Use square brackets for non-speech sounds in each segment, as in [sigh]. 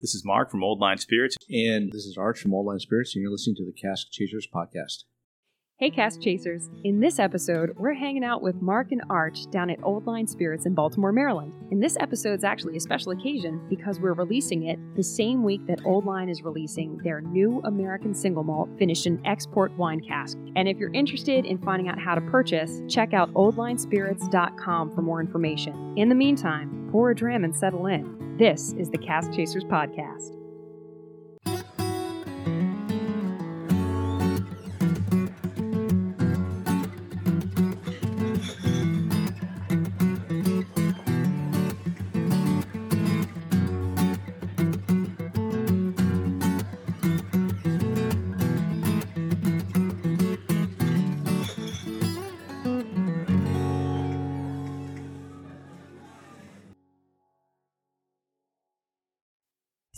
This is Mark from Old Line Spirits. And this is Arch from Old Line Spirits, and you're listening to the Cask Chasers podcast. Hey, Cask Chasers. In this episode, we're hanging out with Mark and Arch down at Old Line Spirits in Baltimore, Maryland. And this episode's actually a special occasion because we're releasing it the same week that Old Line is releasing their new American single malt finished in export wine cask. And if you're interested in finding out how to purchase, check out oldlinespirits.com for more information. In the meantime, pour a dram and settle in. This is the Cask Chasers Podcast.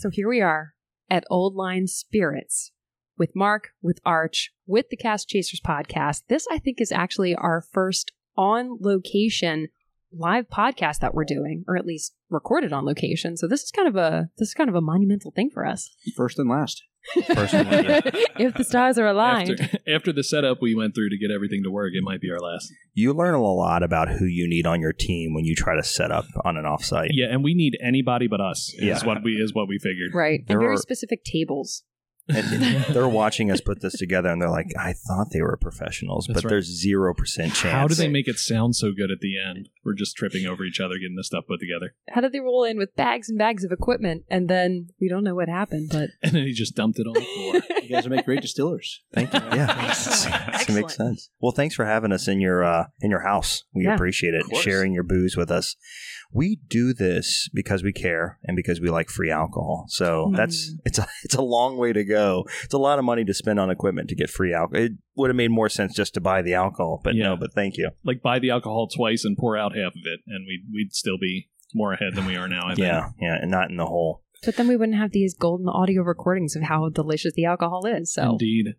So here we are at Old Line Spirits with Mark, with Arch, with the Cask Chasers podcast. This, I think, is actually our first on location live podcast that we're doing, or at least recorded on location. So this is kind of a this is kind of a monumental thing for us. First and last. First and last. [laughs] if the stars are aligned. After, [laughs] after the setup we went through to get everything to work, it might be our last. You learn a lot about who you need on your team when you try to set up on an offsite. Yeah, and we need anybody but us. Yeah. Is what we is what we figured. Right. There and very are- specific tables. And [laughs] they're watching us put this together and they're like, I thought they were professionals, That's but right. there's 0% chance. How do they make it sound so good at the end? We're just tripping over each other getting this stuff put together. How did they roll in with bags and bags of equipment and then we don't know what happened, but [laughs] And then he just dumped it on the floor. [laughs] You guys make great distillers. Thank you. Yeah. Excellent. It makes sense. Well, thanks for having us in your uh, in your house. We Yeah. appreciate it. Sharing your booze with us. We do this because we care and because we like free alcohol. So Mm. that's it's a it's a long way to go. It's a lot of money to spend on equipment to get free alcohol. It would have made more sense just to buy the alcohol, but Yeah. no. But thank you. like buy the alcohol twice and pour out half of it, and we'd we'd still be more ahead than we are now. I think. Yeah, yeah, and not in the hole. but then we wouldn't have these golden audio recordings of how delicious the alcohol is. So Indeed.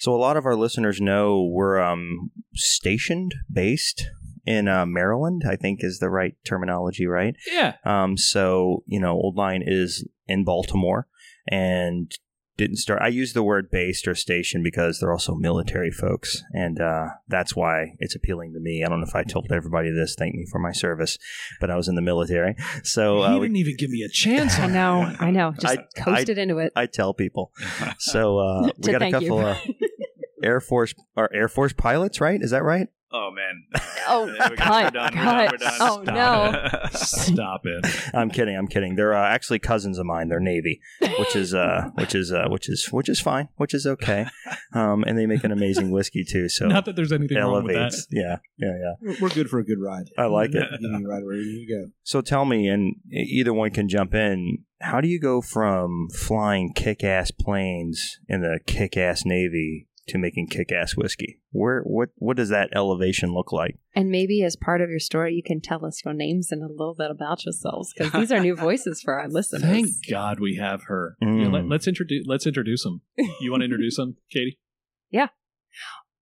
So a lot of our listeners know we're um, stationed, based in uh, Maryland. I think is the right terminology, right? Yeah. Um, so you know, Old Line is in Baltimore, and didn't start. I use the word based or station because they're also military folks, and uh, that's why it's appealing to me. I don't know if I told everybody this. Thank me for my service, but I was in the military, so uh, he we, didn't even give me a chance. I know, I know. Just I- coasted into it. I tell people. [laughs] So uh, [laughs] we got a couple of [laughs] Air Force or Air Force pilots, right? Is that right? Oh, man. [laughs] Oh, Yeah, we're cut, done, we're cut. done, we're done. Oh, no. Stop it. [laughs] I'm kidding. I'm kidding. They're uh, actually cousins of mine. They're Navy, which is uh, [laughs] which is uh, which is which is fine, which is okay. Um, and they make an amazing whiskey too. So Not that there's anything wrong with that. elevates. Yeah, yeah, yeah. We're- We're good for a good ride. I like it. Give you a ride wherever you go. So tell me, and either one can jump in. How do you go from flying kick-ass planes in the kick-ass Navy to making kick-ass whiskey? Where what what does that elevation look like? And maybe as part of your story, you can tell us your names and a little bit about yourselves because these are new [laughs] voices for our listeners. Thank God we have her. Mm. Yeah, let, us introduce. Let's introduce them. You want to introduce them, Katie? [laughs] Yeah,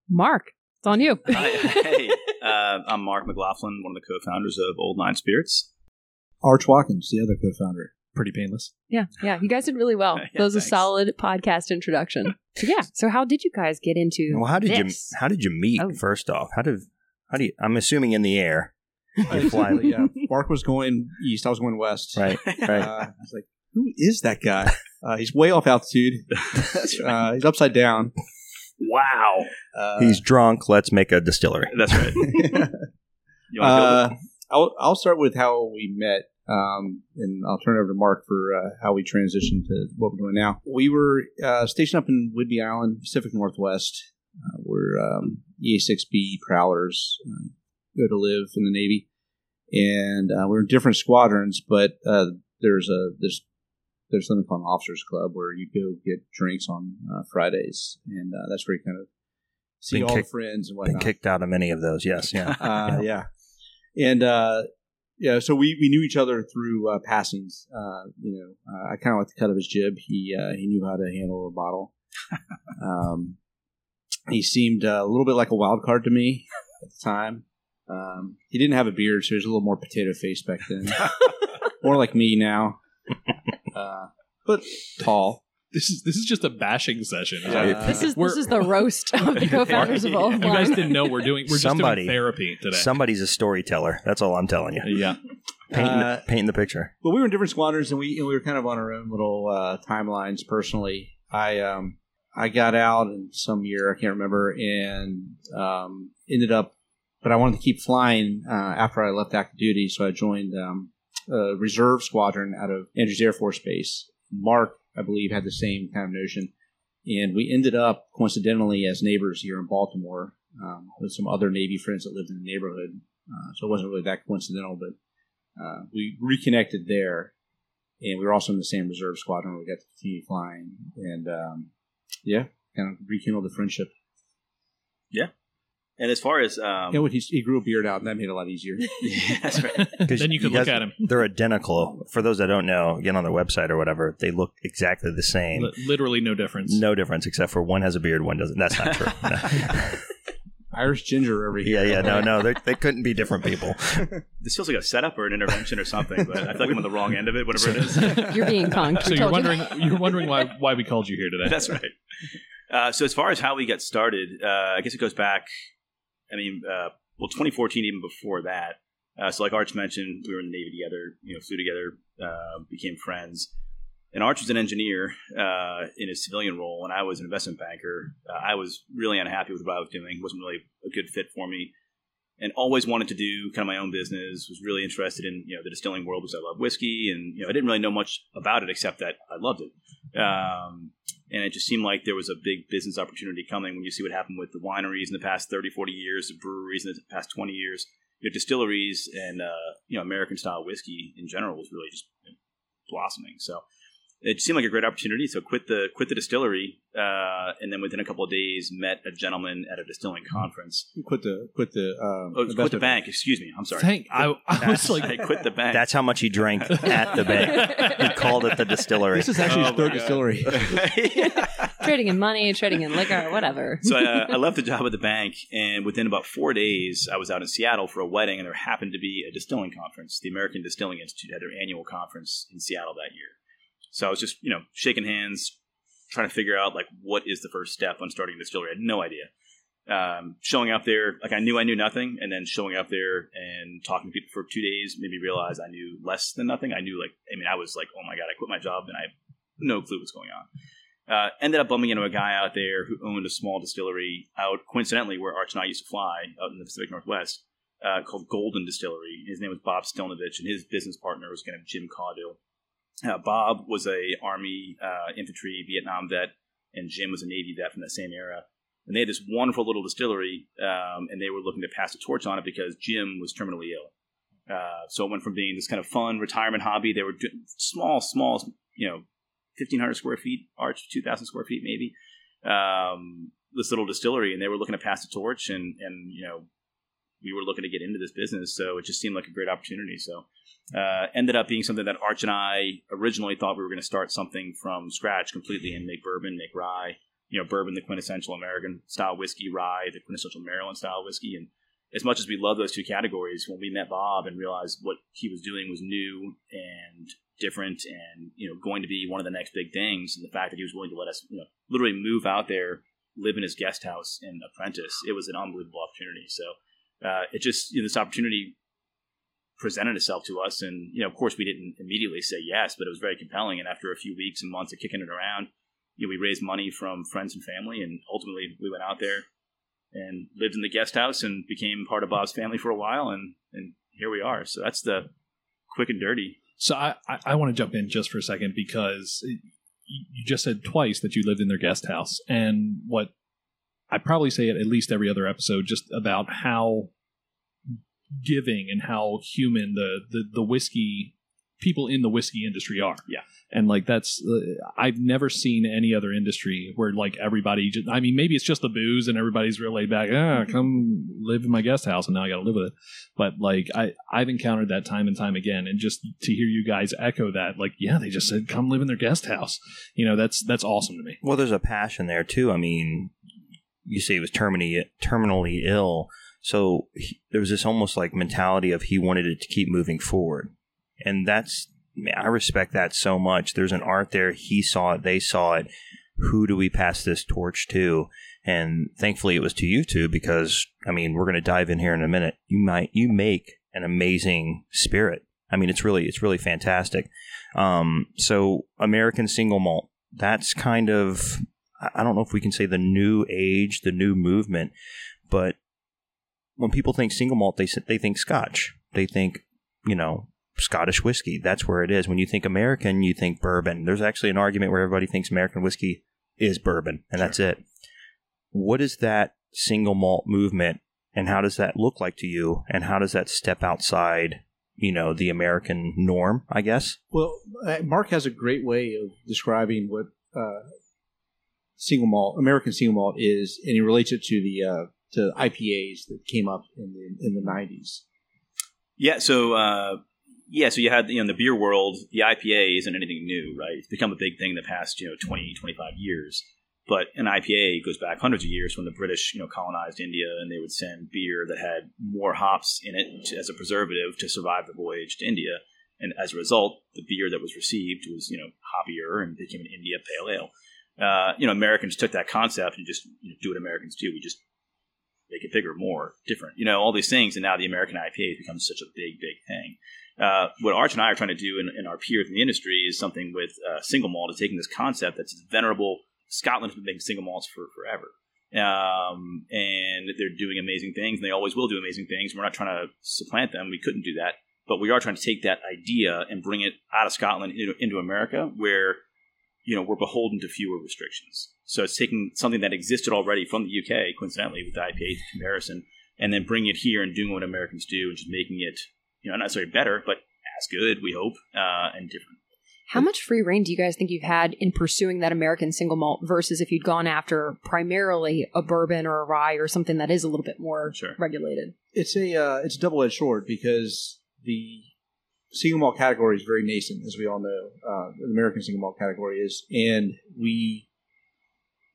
Mark, it's on you. Hi, hey, uh, I'm Mark McLaughlin, one of the co-founders of Old Line Spirits. Arch Watkins, the other co-founder. Pretty painless. yeah, yeah. You guys did really well. [laughs] Yeah, that was a solid podcast introduction. So yeah. So how did you guys get into? Well, how did this? you how did you meet? Oh. First off, how did how do you? I'm assuming in the air. You fly, yeah. Mark was going east. I was going west. right? [laughs] Right. Uh, I was like, who is that guy? [laughs] Uh, he's way off altitude. Uh, he's upside down. Wow. Uh, He's drunk. Let's make a distillery. That's right. You uh, I'll, I'll start with how we met, um, and I'll turn it over to Mark for uh, how we transitioned to what we're doing now. We were uh, stationed up in Whidbey Island, Pacific Northwest. Uh, we're um, EA6B prowlers, uh, go to live in the Navy, and uh, we're in different squadrons. But uh, there's a there's there's something called an officers club where you go get drinks on uh, Fridays, and uh, that's where you kind of see Been all kicked- the friends and Been whatnot kicked out of many of those. Yes. Yeah. uh, [laughs] yeah, and uh, yeah, so we, we knew each other through uh, passings. Uh, you know, uh, I kind of like the cut of his jib. He uh, he knew how to handle a bottle. [laughs] Um, he seemed uh, a little bit like a wild card to me at the time. Um, he didn't have a beard, so he was a little more potato face back then. [laughs] more like me now. [laughs] Uh, but tall. This is this is just a bashing session. Yeah. This is this is the roast of [laughs] the co-founders of Old You guys didn't know we're doing. We're Somebody- just doing therapy today. Somebody's a storyteller. That's all I'm telling you. yeah. Painting, Uh, the, painting the picture. Well, we were in different squadrons, and we and we were kind of on our own little uh, timelines. Personally, I um I got out in some year I can't remember, and um, ended up, but I wanted to keep flying uh, after I left active duty, so I joined um, a reserve squadron out of Andrews Air Force Base. Mark, I believe, had the same kind of notion, and we ended up coincidentally as neighbors here in Baltimore um, with some other Navy friends that lived in the neighborhood. Uh, so it wasn't really that coincidental, but uh, we reconnected there, and we were also in the same reserve squadron. Where we got to continue flying, and um, yeah, kind of rekindled the friendship. And as far as um, Yeah, when he, he grew a beard out, and that made it a lot easier. [laughs] yeah, that's right. [laughs] 'Cause then you could guys- look at him. [laughs] They're identical. For those that don't know, get on their website or whatever. They look exactly the same. Li- literally no difference. No difference except for one has a beard, one doesn't. That's not true. No. Irish ginger over yeah, here. yeah, no, no, they, they couldn't be different people. This feels like a setup or an intervention or something, but I feel like I'm on the wrong end of it, whatever it is. You're being punked. So you're told you. wondering you're wondering why why we called you here today. That's right. Uh, so as far as how we got started, uh, I guess it goes back. I mean, uh, well, 2014, even before that. Uh, so, like Arch mentioned, we were in the Navy together. You know, flew together, uh, became friends. And Arch was an engineer uh, in his civilian role, and I was an investment banker. Uh, I was really unhappy with what I was doing; it wasn't really a good fit for me. And always wanted to do kind of my own business. Was really interested in you know the distilling world because I love whiskey, and you know I didn't really know much about it except that I loved it. Um, and it just seemed like there was a big business opportunity coming when you see what happened with the wineries in the past 30 40 years the breweries in the past 20 years. Your distilleries and uh, you know american style whiskey in general was really just blossoming. So it seemed like a great opportunity so quit the quit the distillery uh, and then within a couple of days met a gentleman at a distilling conference quit the quit the uh, oh quit the bank excuse me i'm sorry Thank I, I was like I [laughs] quit the bank That's how much he drank [laughs] at the bank. He called it the distillery. This is actually Oh his third my God. distillery. [laughs] trading in money, trading in liquor, whatever. so I, I left the job at the bank, and within about four days, I was out in Seattle for a wedding, and there happened to be a distilling conference. The American Distilling Institute had their annual conference in Seattle that year. So I was just, you know, shaking hands, trying to figure out like what is the first step on starting a distillery. I had no idea. Um, showing up there, like I knew I knew nothing, and then showing up there and talking to people for two days made me realize I knew less than nothing. I knew like, I mean, I was like, oh my god, I quit my job, and I have no clue what's going on. Uh, ended up bumping into a guy out there who owned a small distillery out coincidentally where Arch and I used to fly out in the Pacific Northwest uh, called Golden Distillery. His name was Bob Stilnovich, and his business partner was kind of Jim Caudill. Uh, Bob was a Army uh, infantry Vietnam vet, and Jim was a Navy vet from that same era. And they had this wonderful little distillery, um, and they were looking to pass the torch on it because Jim was terminally ill. Uh, so it went from being this kind of fun retirement hobby. They were small, small, you know, 1,500 square feet, arch, 2,000 square feet maybe, um, this little distillery, and they were looking to pass the torch, and, and, you know, we were looking to get into this business, so it just seemed like a great opportunity. So, uh, ended up being something that Arch and I originally thought we were going to start something from scratch completely and make bourbon, make rye, you know, bourbon, the quintessential American style whiskey, rye, the quintessential Maryland style whiskey. And as much as we love those two categories, when we met Bob and realized what he was doing was new and different and, you know, going to be one of the next big things, and the fact that he was willing to let us, you know, literally move out there, live in his guest house and apprentice, it was an unbelievable opportunity. So, uh, it just, you know, this opportunity presented itself to us. And, you know, of course, we didn't immediately say yes, but it was very compelling. And after a few weeks and months of kicking it around, you know, we raised money from friends and family, and ultimately we went out there and lived in the guest house and became part of Bob's family for a while, and and here we are. So that's the quick and dirty. So I, I, I want to jump in just for a second because you you just said twice that you lived in their guest house, and what I probably say it at least every other episode, just about how giving and how human the the, the whiskey people in the whiskey industry are. Yeah. And like that's uh, I've never seen any other industry where like everybody just I mean maybe it's just the booze and everybody's real laid back. Ah, come live in my guest house and now I got to live with it. But like I I've encountered that time and time again and just to hear you guys echo that like yeah, they just said come live in their guest house. You know, that's that's awesome to me. Well, there's a passion there too. I mean, you say he was terminally terminally ill, so he, there was this almost like mentality of he wanted it to keep moving forward, and that's I respect that so much. There's an art there. He saw it. They saw it. Who do we pass this torch to? And thankfully, it was to you two because I mean, we're going to dive in here in a minute. You might you make an amazing spirit. I mean, it's really it's really fantastic. Um, so American single malt. That's kind of I don't know if we can say the new age, the new movement, but when people think single malt, they they think Scotch. They think you know Scottish whiskey. That's where it is. When you think American, you think bourbon. There's actually an argument where everybody thinks American whiskey is bourbon, and sure. that's it. What is that single malt movement, and how does that look like to you, and how does that step outside, you know, the American norm? I guess. Well, uh, Mark has a great way of describing what uh, single malt, American single malt is, and he relates it to the uh, to IPAs that came up in the in the '90s. Yeah, so uh, yeah, so you had you know in the beer world, the IPA isn't anything new, right? It's become a big thing in the past you know 20, 25 years. But an IPA goes back hundreds of years when the British, you know, colonized India, and they would send beer that had more hops in it to, as a preservative to survive the voyage to India. And as a result, the beer that was received was, you know, hoppier and became an India Pale Ale. Uh, you know, Americans took that concept and just you know, do what Americans do. We just make it bigger, more, different. You know, all these things, and now the American IPA has become such a big, big thing. Uh, what Arch and I are trying to do, in our peers in the industry, is something with uh, single malt, is taking this concept that's venerable. Scotland has been making single malts for forever. Um, and they're doing amazing things, and they always will do amazing things. We're not trying to supplant them. We couldn't do that. But we are trying to take that idea and bring it out of Scotland into, into America, where you know we're beholden to fewer restrictions. So it's taking something that existed already from the UK, coincidentally with the IPA comparison, and then bringing it here and doing what Americans do, and just making it you know, not necessarily better, but as good, we hope, uh, and different. How much free reign do you guys think you've had in pursuing that American single malt versus if you'd gone after primarily a bourbon or a rye or something that is a little bit more sure. regulated? It's a uh, it's a double edged sword because the single malt category is very nascent, as we all know. Uh, the American single malt category is, and we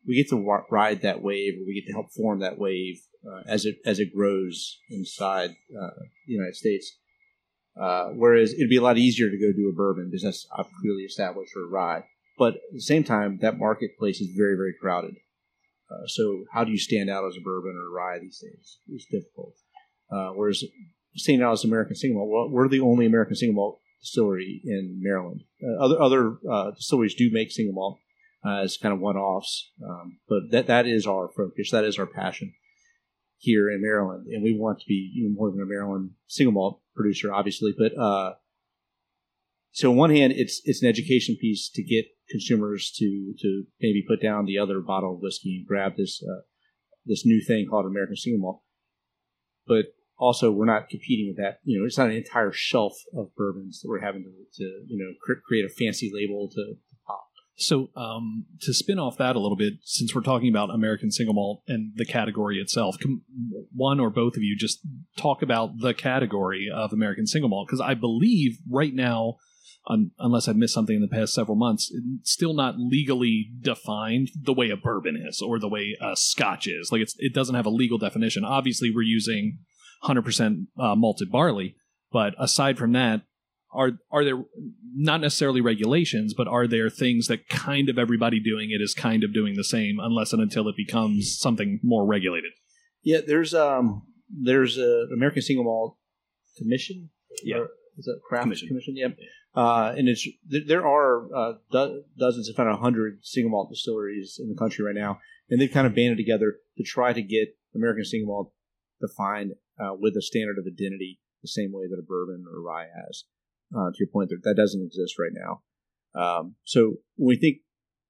we get to ride that wave, or we get to help form that wave uh, as it as it grows inside uh, the United States. Uh, whereas it'd be a lot easier to go do a bourbon because that's clearly established or a rye. But at the same time, that marketplace is very, very crowded. Uh, so how do you stand out as a bourbon or a rye these days? It's difficult. Uh, whereas out as American single malt, well, we're the only American single malt distillery in Maryland. Uh, other other uh, distilleries do make single malt as kind of one offs, um, but that that is our focus. That is our passion here in Maryland, and we want to be even more than a Maryland single malt producer, obviously. But uh, so on one hand, it's it's an education piece to get consumers to to maybe put down the other bottle of whiskey and grab this uh, this new thing called American single malt. But also, we're not competing with that. You know, it's not an entire shelf of bourbons that we're having to, to you know create a fancy label to pop. so, um, to spin off that a little bit, since we're talking about American single malt and the category itself, can one or both of you just talk about the category of American single malt? Because I believe right now, um, unless I've missed something in the past several months, it's still not legally defined the way a bourbon is or the way a Scotch is. Like it's it doesn't have a legal definition. Obviously, we're using 100% uh, malted barley, but aside from that, are are there not necessarily regulations, but are there things that kind of everybody doing it is kind of doing the same, unless and until it becomes something more regulated? Yeah, there's um there's a American Single Malt Commission. Yeah, or, is that craft commission? commission? Yep. Uh, and it's there are uh, do- dozens, if not a hundred, single malt distilleries in the country right now, and they've kind of banded together to try to get American single malt defined uh, with a standard of identity the same way that a bourbon or rye has uh, to your point, that that doesn't exist right now. Um, so when we think,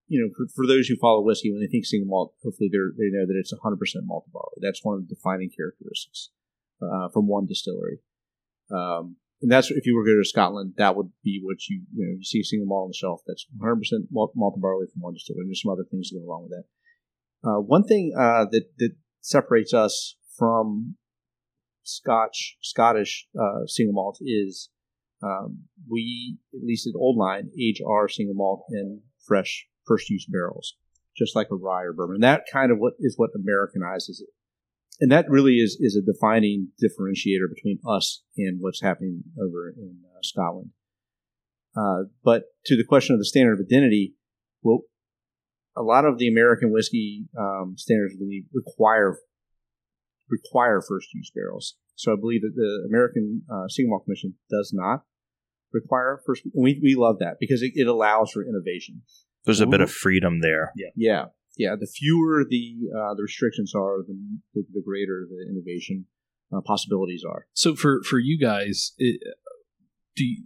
you know, for, for, those who follow whiskey, when they think single malt, hopefully they they know that it's 100% malt barley. That's one of the defining characteristics uh, from one distillery. Um, and that's if you were to go to Scotland, that would be what you you know you see single malt on the shelf. That's 100% malted barley from one distillery. And there's some other things that go along with that. Uh, one thing uh, that that separates us from Scotch Scottish uh, single malt is um, we, at least at Old Line, age our single malt in fresh first use barrels, just like a rye or bourbon. And that kind of what is what Americanizes it. And that really is, is a defining differentiator between us and what's happening over in uh, Scotland. Uh, but to the question of the standard of identity, well, a lot of the American whiskey um, standards identity require require first use barrels. So I believe that the American uh, Single Malt Commission does not require first. We we love that because it, it allows for innovation. There's a bit of freedom there. Yeah, yeah. The fewer the uh, the restrictions are, the, the, the greater the innovation uh, possibilities are. So for for you guys, it, do you,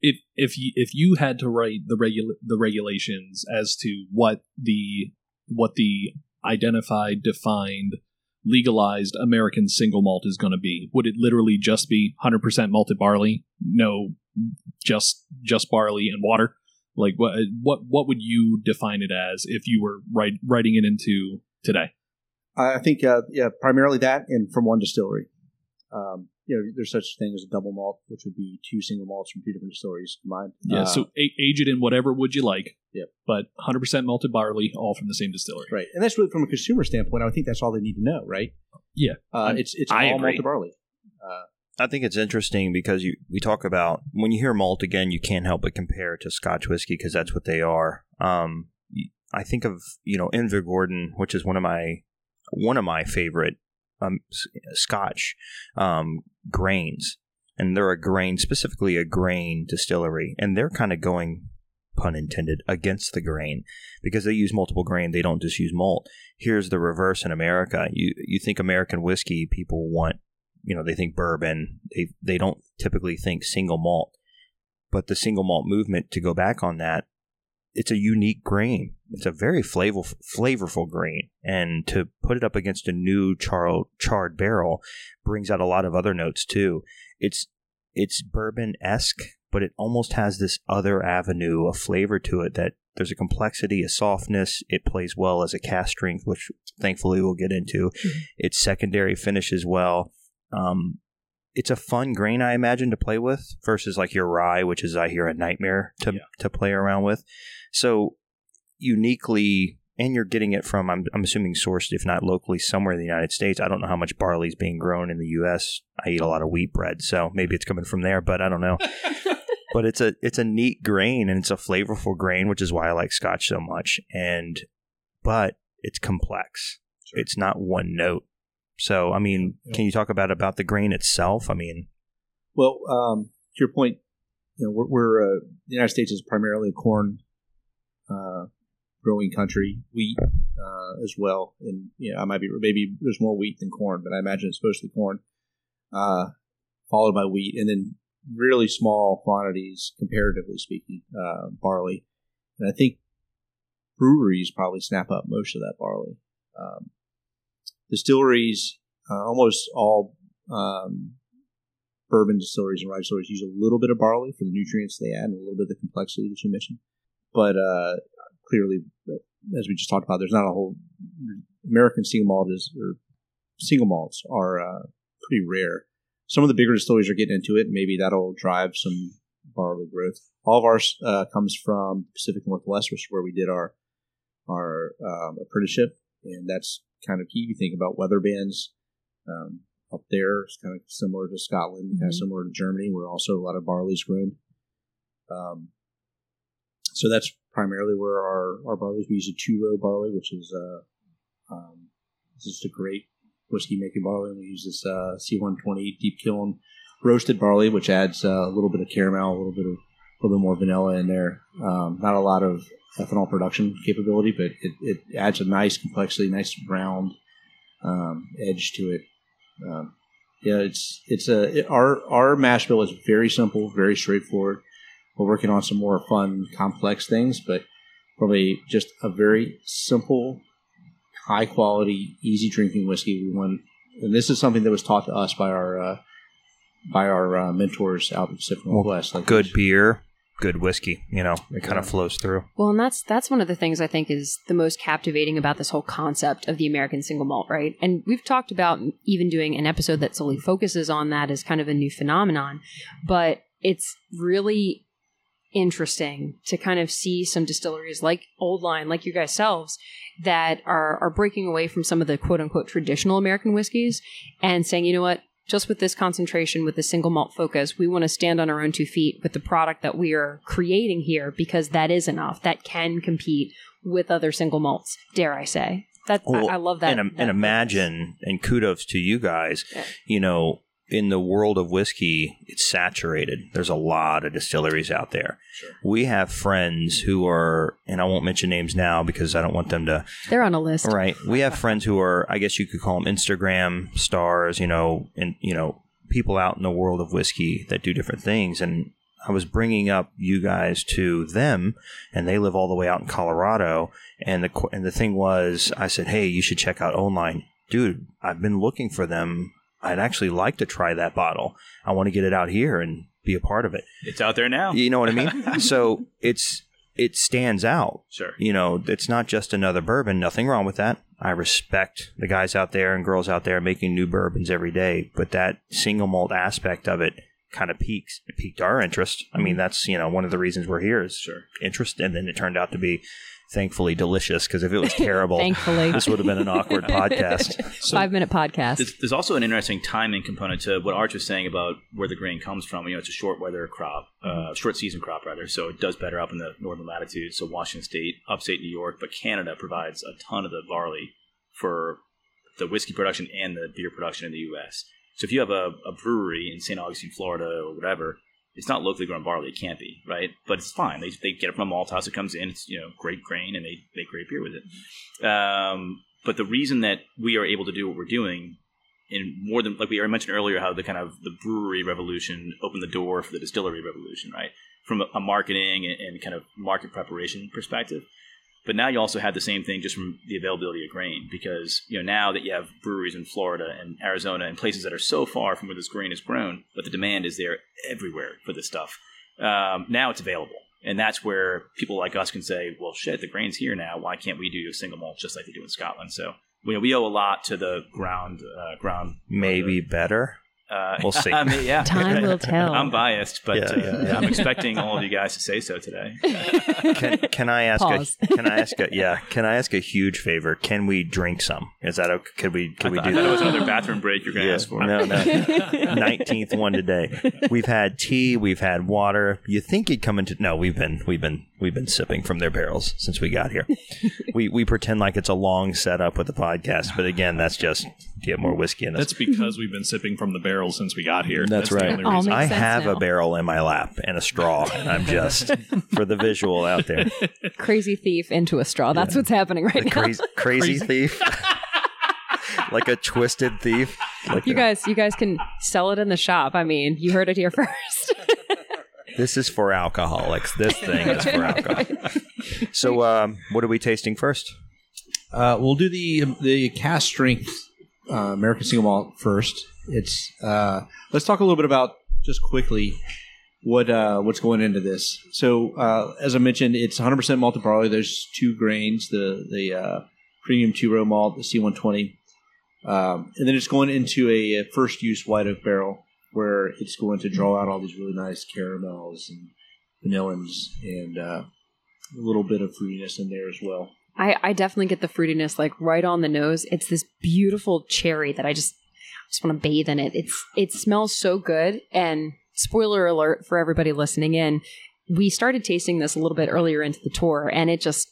if if you if you had to write the regula- the regulations as to what the what the identified defined legalized American single malt is going to be, would it literally just be 100% malted barley, no just just barley and water? Like what what what would you define it as if you were write, writing it into today? I think uh, yeah, primarily that, and from one distillery. Um, you know, there's such a thing as a double malt, which would be two single malts from two different distilleries combined. Yeah, Uh, so a- age it in whatever would you like. Yep. But 100% malted barley, all from the same distillery. right, and that's really from a consumer standpoint. I think that's all they need to know, right? Yeah. uh, it's it's I all agree. malted barley. Uh, I think it's interesting because you we talk about when you hear malt again, you can't help but compare it to Scotch whiskey because that's what they are. Um, y- I think of you know Invergordon, which is one of my one of my favorite um, Scotch um, grains, and they're a grain specifically a grain distillery, and they're kind of going pun intended against the grain. Because they use multiple grain they don't just use malt. Here's the reverse in america. You you think american whiskey people want you know they think bourbon. They they don't typically think single malt. But the single malt movement to go back on that it's a unique grain. It's a very flavorful flavorful grain. And to put it up against a new char- charred barrel brings out a lot of other notes too. It's it's bourbon-esque but it almost has this other avenue of flavor to it that there's a complexity a softness. It plays well as a cask strength which thankfully we'll get into. Its secondary finish as well. Um, it's a fun grain, I imagine, to play with versus like your rye, which is I hear a nightmare to Yeah. to play around with. So uniquely, and you're getting it from I'm I'm assuming sourced, if not locally, somewhere in the United States. I don't know how much barley is being grown in the U.S. I eat a lot of wheat bread, so maybe it's coming from there, but I don't know. [laughs] but it's a it's a neat grain and it's a flavorful grain, which is why I like Scotch so much. And but it's complex. It's not one note. So I mean, Yeah. can you talk about about the grain itself? I mean, well, um, to your point, you know, we're, we're uh, the United States is primarily a corn uh, growing country, wheat uh, as well, and you know, I might be maybe there's more wheat than corn, but I imagine it's mostly corn, uh, followed by wheat, and then really small quantities, comparatively speaking, uh, barley, and I think breweries probably snap up most of that barley. Um, distilleries, uh, almost all um, bourbon distilleries and rye distilleries use a little bit of barley for the nutrients they add and a little bit of the complexity that you mentioned. But uh, clearly, as we just talked about, there's not a whole American single malt is or single malts are uh, pretty rare. Some of the bigger distilleries are getting into it, maybe that'll drive some barley growth. All of ours uh, comes from Pacific Northwest, which is where we did our our um, apprenticeship, and that's kind of key. You think about weather bands um, up there. It's kind of similar to Scotland, kind of similar to Germany, where also a lot of barley's grown. Um, so that's primarily where our our barley is. We use a two row barley, which is uh, um, just a great whiskey making barley. And we use this uh, C120 deep kiln roasted barley, which adds uh, a little bit of caramel, a little bit of a little bit more vanilla in there. Um, not a lot of ethanol production capability, but it, it adds a nice complexity, nice round um, edge to it. Um, yeah, it's it's a it, our our mash bill is very simple, very straightforward. We're working on some more fun, complex things, but probably just a very simple, high quality, easy drinking whiskey. We want, and this is something that was taught to us by our uh, by our uh, mentors out in the Pacific Northwest. Like good beer, good whiskey. You know, it kind of Yeah. flows through. Well, and that's that's one of the things I think is the most captivating about this whole concept of the American single malt, right? And we've talked about even doing an episode that solely focuses on that as kind of a new phenomenon, but it's really interesting to kind of see some distilleries like Old Line, like you guys selves, that are are breaking away from some of the quote unquote traditional American whiskeys and saying, you know what, just with this concentration, with the single malt focus, we want to stand on our own two feet with the product that we are creating here because that is enough. That can compete with other single malts, dare I say. That Well, I, I love that. and, that and imagine, and kudos to you guys. Yeah. You know, in the world of whiskey, it's saturated. There's a lot of distilleries out there. Sure. We have friends who are, and I won't mention names now because I don't want them to. They're on a list. Right. We have friends who are, I guess you could call them Instagram stars. You know, and you know, people out in the world of whiskey that do different things. And I was bringing up you guys to them, and they live all the way out in Colorado. And the and the thing was, I said, "Hey, you should check out Old Line, dude. I've been looking for them. I'd actually like to try that bottle. I want to get it out here and be a part of it. It's out there now. You know what I mean? [laughs] so it's it stands out. Sure. You know, it's not just another bourbon. Nothing wrong with that. I respect the guys out there and girls out there making new bourbons every day, but that single malt aspect of it kind of peaks. It piqued our interest. I mean, mm-hmm. that's you know one of the reasons we're here is Sure. interest, and then it turned out to be thankfully delicious because if it was [laughs] terrible, Thankfully. this would have been an awkward [laughs] podcast. Five minute podcast. There's, there's also an interesting timing component to what Arch was saying about where the grain comes from. You know, it's a short weather crop, uh, short season crop rather, so it does better up in the northern latitudes. So Washington State, upstate New York, but Canada provides a ton of the barley for the whiskey production and the beer production in the U.S. So if you have a, a brewery in St. Augustine, Florida, or whatever, it's not locally grown barley. It can't be, right? But it's fine. They, they get it from a malt house. It comes in. It's you know great grain, and they make great beer with it. Um, but the reason that we are able to do what we're doing in more than like we mentioned earlier how the kind of the brewery revolution opened the door for the distillery revolution right from a, a marketing and, and kind of market preparation perspective but now you also have the same thing just from the availability of grain because you know now that you have breweries in Florida and Arizona and places that are so far from where this grain is grown but the demand is there everywhere for this stuff um, now it's available. And that's where people like us can say well shit the grain's here now. Why can't we do a single malt just like they do in Scotland? So we, we owe a lot to the ground uh, ground Maybe better. Uh, We'll see. [laughs] I mean, yeah. Time [laughs] will tell. I'm biased, but Yeah, uh, yeah, yeah. I'm expecting all of you guys to say so today. [laughs] Can, can I ask? Pause. A, can I ask? A, yeah. Can I ask a huge favor? Can we drink some? Is that okay? Could we? Could I, we thought, do thought that? it was another bathroom break you're going to Yeah, ask for. No, no. Nineteenth one today. We've had tea. We've had water. You think you'd come into? No, we've been we've been we've been sipping from their barrels since we got here. [laughs] we we pretend like it's a long setup with the podcast, but again, that's just to get more whiskey in us. That's because we've been sipping from the barrel since we got here. That's the right. only All reason. makes I have now. a barrel in my lap and a straw. And I'm just [laughs] for the visual out there. [laughs] Crazy thief into a straw. That's what's happening right The now. crazy, crazy thief, like a twisted thief. Like You a- guys, you guys can sell it in the shop. I mean, you heard it here first. This is for alcoholics. This thing is for [laughs] alcohol. So, um, what are we tasting first? Uh, we'll do the the cask strength uh, American single malt first. It's uh, let's talk a little bit about just quickly what uh, what's going into this. So uh, as I mentioned, it's 100 percent malted barley. There's two grains: the the uh, premium two row malt, the C120, um, and then it's going into a first use white oak barrel where it's going to draw out all these really nice caramels and vanillins and uh, a little bit of fruitiness in there as well. I, I definitely get the fruitiness like right on the nose. It's this beautiful cherry that I just just want to bathe in it. It's it smells so good. And spoiler alert for everybody listening in, we started tasting this a little bit earlier into the tour, and it just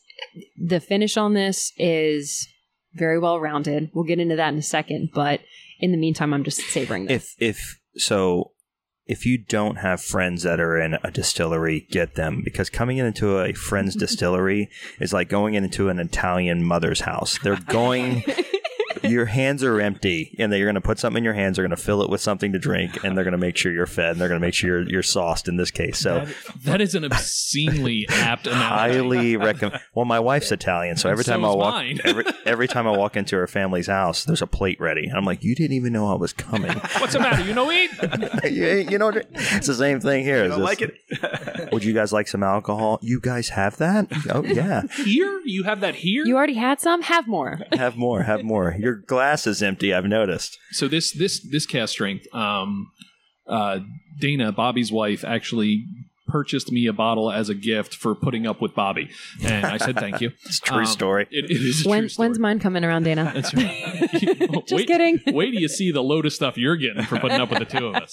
the finish on this is very well rounded. We'll get into that in a second, but in the meantime, I'm just savoring this. If if so, if you don't have friends that are in a distillery, get them because coming into a friend's [laughs] distillery is like going into an Italian mother's house. They're [laughs] going. Your hands are empty, and they're going to put something in your hands. They're going to fill it with something to drink, and they're going to make sure you're fed. And they're going to make sure you're, you're sauced in this case. So, That- that is an obscenely apt analogy. highly recommend. Well, my wife's Italian, so every so time I walk, every every time I walk into her family's house, there's a plate ready, and I'm like, "You didn't even know I was coming." [laughs] What's the matter? You know eat? [laughs] you, you know, it's the same thing here. I like it. [laughs] Would you guys like some alcohol? You guys have that? Oh yeah, Here? You have that here? you already had some? Have more. have more, have more. Your glass is empty. I've noticed. so this this this cask strength um uh dana bobby's wife actually purchased me a bottle as a gift for putting up with Bobby, and I said thank you. [laughs] It's a true Um, story. It, it is a When, true story. when's mine coming around, Dana? [laughs] That's right. [laughs] Just wait, kidding. wait till you see the load of stuff you're getting for putting up with the two of us.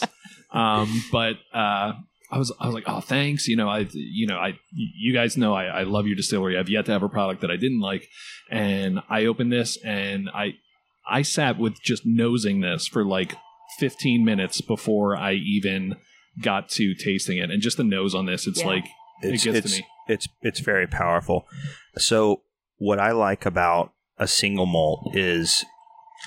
Um, but uh, I was I was like, oh, thanks. You know, I you know I you guys know I, I love your distillery. I've yet to have a product that I didn't like, and I opened this and I I sat with just nosing this for like 15 minutes before I even got to tasting it, and just the nose on this, it's Yeah. like It's, it gets it's, to me. It's it's very powerful. So what I like about a single malt is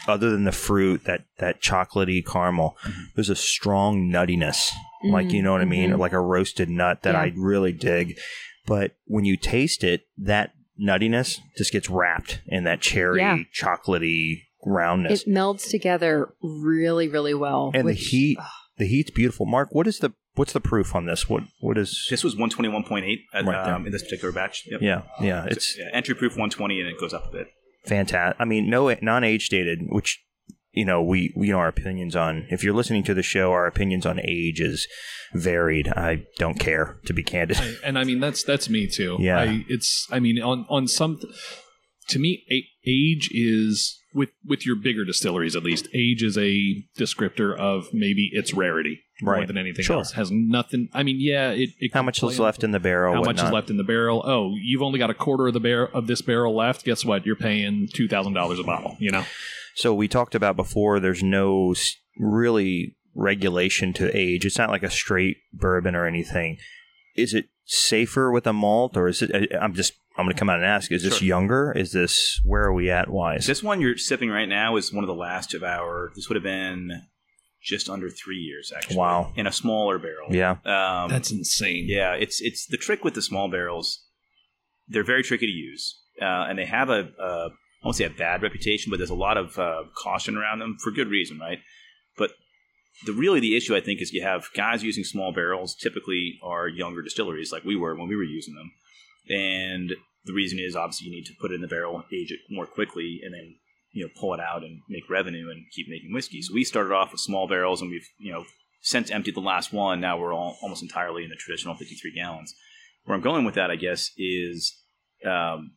other than the fruit, that that chocolatey caramel, there's a strong nuttiness. Like you know what I mean? Mhm. Like a roasted nut that Yeah. I really dig. But when you taste it, that nuttiness just gets wrapped in that cherry, Yeah. chocolatey roundness. It melds together really, really well. and which- the heat the heat's beautiful. Mark, what is the what's the proof on this? What what is This was 121.8 Right um, in this particular batch. Yep. Yeah, yeah, So, it's yeah, entry proof 120 and it goes up a bit. fantastic. I mean, no non-age dated, which you know we we know our opinions on. If you're listening to the show, our opinions on age is varied. I don't care to be candid. I- and I mean that's that's me too. Yeah. I, it's I mean on on some to me age is with with your bigger distilleries at least age is a descriptor of maybe its rarity more Right. than anything Sure. else. Has nothing. I mean yeah it, it How much is left in the barrel? How much is left in the barrel? Oh, you've only got a quarter of the barrel of this barrel left. Guess what? You're paying two thousand dollars a bottle. You know. So we talked about before. There's no really regulation to age. It's not like a straight bourbon or anything. Is it safer with a malt, or is it? I'm just. I'm going to come out and ask. Is this Sure. younger? Is this where are we at? Wise? This one you're sipping right now is one of the last of our. This would have been just under three years actually. Wow. In a smaller barrel. Yeah. Um, That's insane. Yeah, it's it's the trick with the small barrels. They're very tricky to use, uh, and they have a, a I won't say a bad reputation, but there's a lot of uh, caution around them for good reason, right? But the really the issue I think is you have guys using small barrels typically are younger distilleries like we were when we were using them, and the reason is obviously you need to put it in the barrel, age it more quickly, and then you know pull it out and make revenue and keep making whiskey. So we started off with small barrels, and we've you know since emptied the last one. Now we're all almost entirely in the traditional 53 gallons. Where I'm going with that, I guess, is um,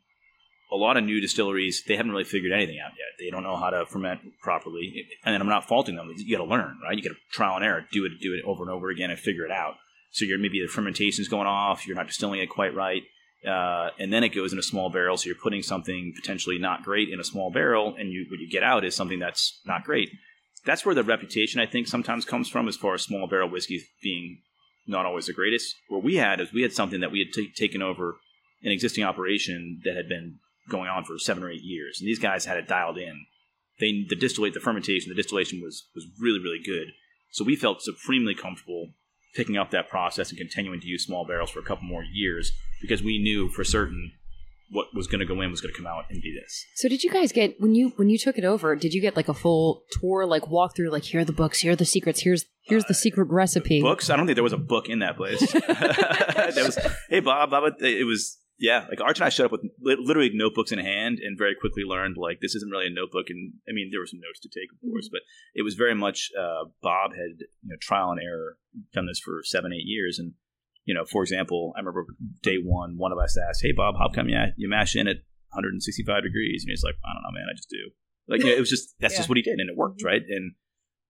a lot of new distilleries they haven't really figured anything out yet. They don't know how to ferment properly, and I'm not faulting them. You got to learn, right? You got to trial and error, do it, do it over and over again, and figure it out. So you're maybe the fermentation's going off, you're not distilling it quite right, uh, and then it goes in a small barrel. So you're putting something potentially not great in a small barrel, and you, what you get out is something that's not great. That's where the reputation I think sometimes comes from, as far as small barrel whiskeys being not always the greatest. What we had is we had something that we had t- taken over an existing operation that had been going on for seven or eight years, and these guys had it dialed in. They the distillate, the fermentation, the distillation was was really really good. So we felt supremely comfortable picking up that process and continuing to use small barrels for a couple more years because we knew for certain what was going to go in was going to come out and be this. So did you guys get when you when you took it over? Did you get like a full tour, like walkthrough, like here are the books, here are the secrets, here's here's the secret recipe. Books? I don't think there was a book in that place. [laughs] there was, hey Bob, Bob. It was yeah. Like Arch and I showed up with literally notebooks in hand, and very quickly learned like this isn't really a notebook. And I mean, there were some notes to take, of course, but it was very much uh, Bob had you know trial and error done this for seven, eight years, and you know, for example, I remember day one, one of us asked, "Hey Bob, how come you you mash in at 165 degrees?" And he's like, "I don't know, man. I just do." Like you know, it was just that's Yeah. just what he did, and it worked, right? And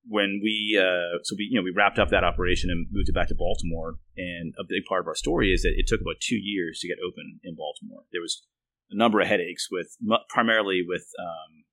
when we uh, so we you know we wrapped up that operation and moved it back to Baltimore. And a big part of our story is that it took about two years to get open in Baltimore. There was a number of headaches with primarily with um,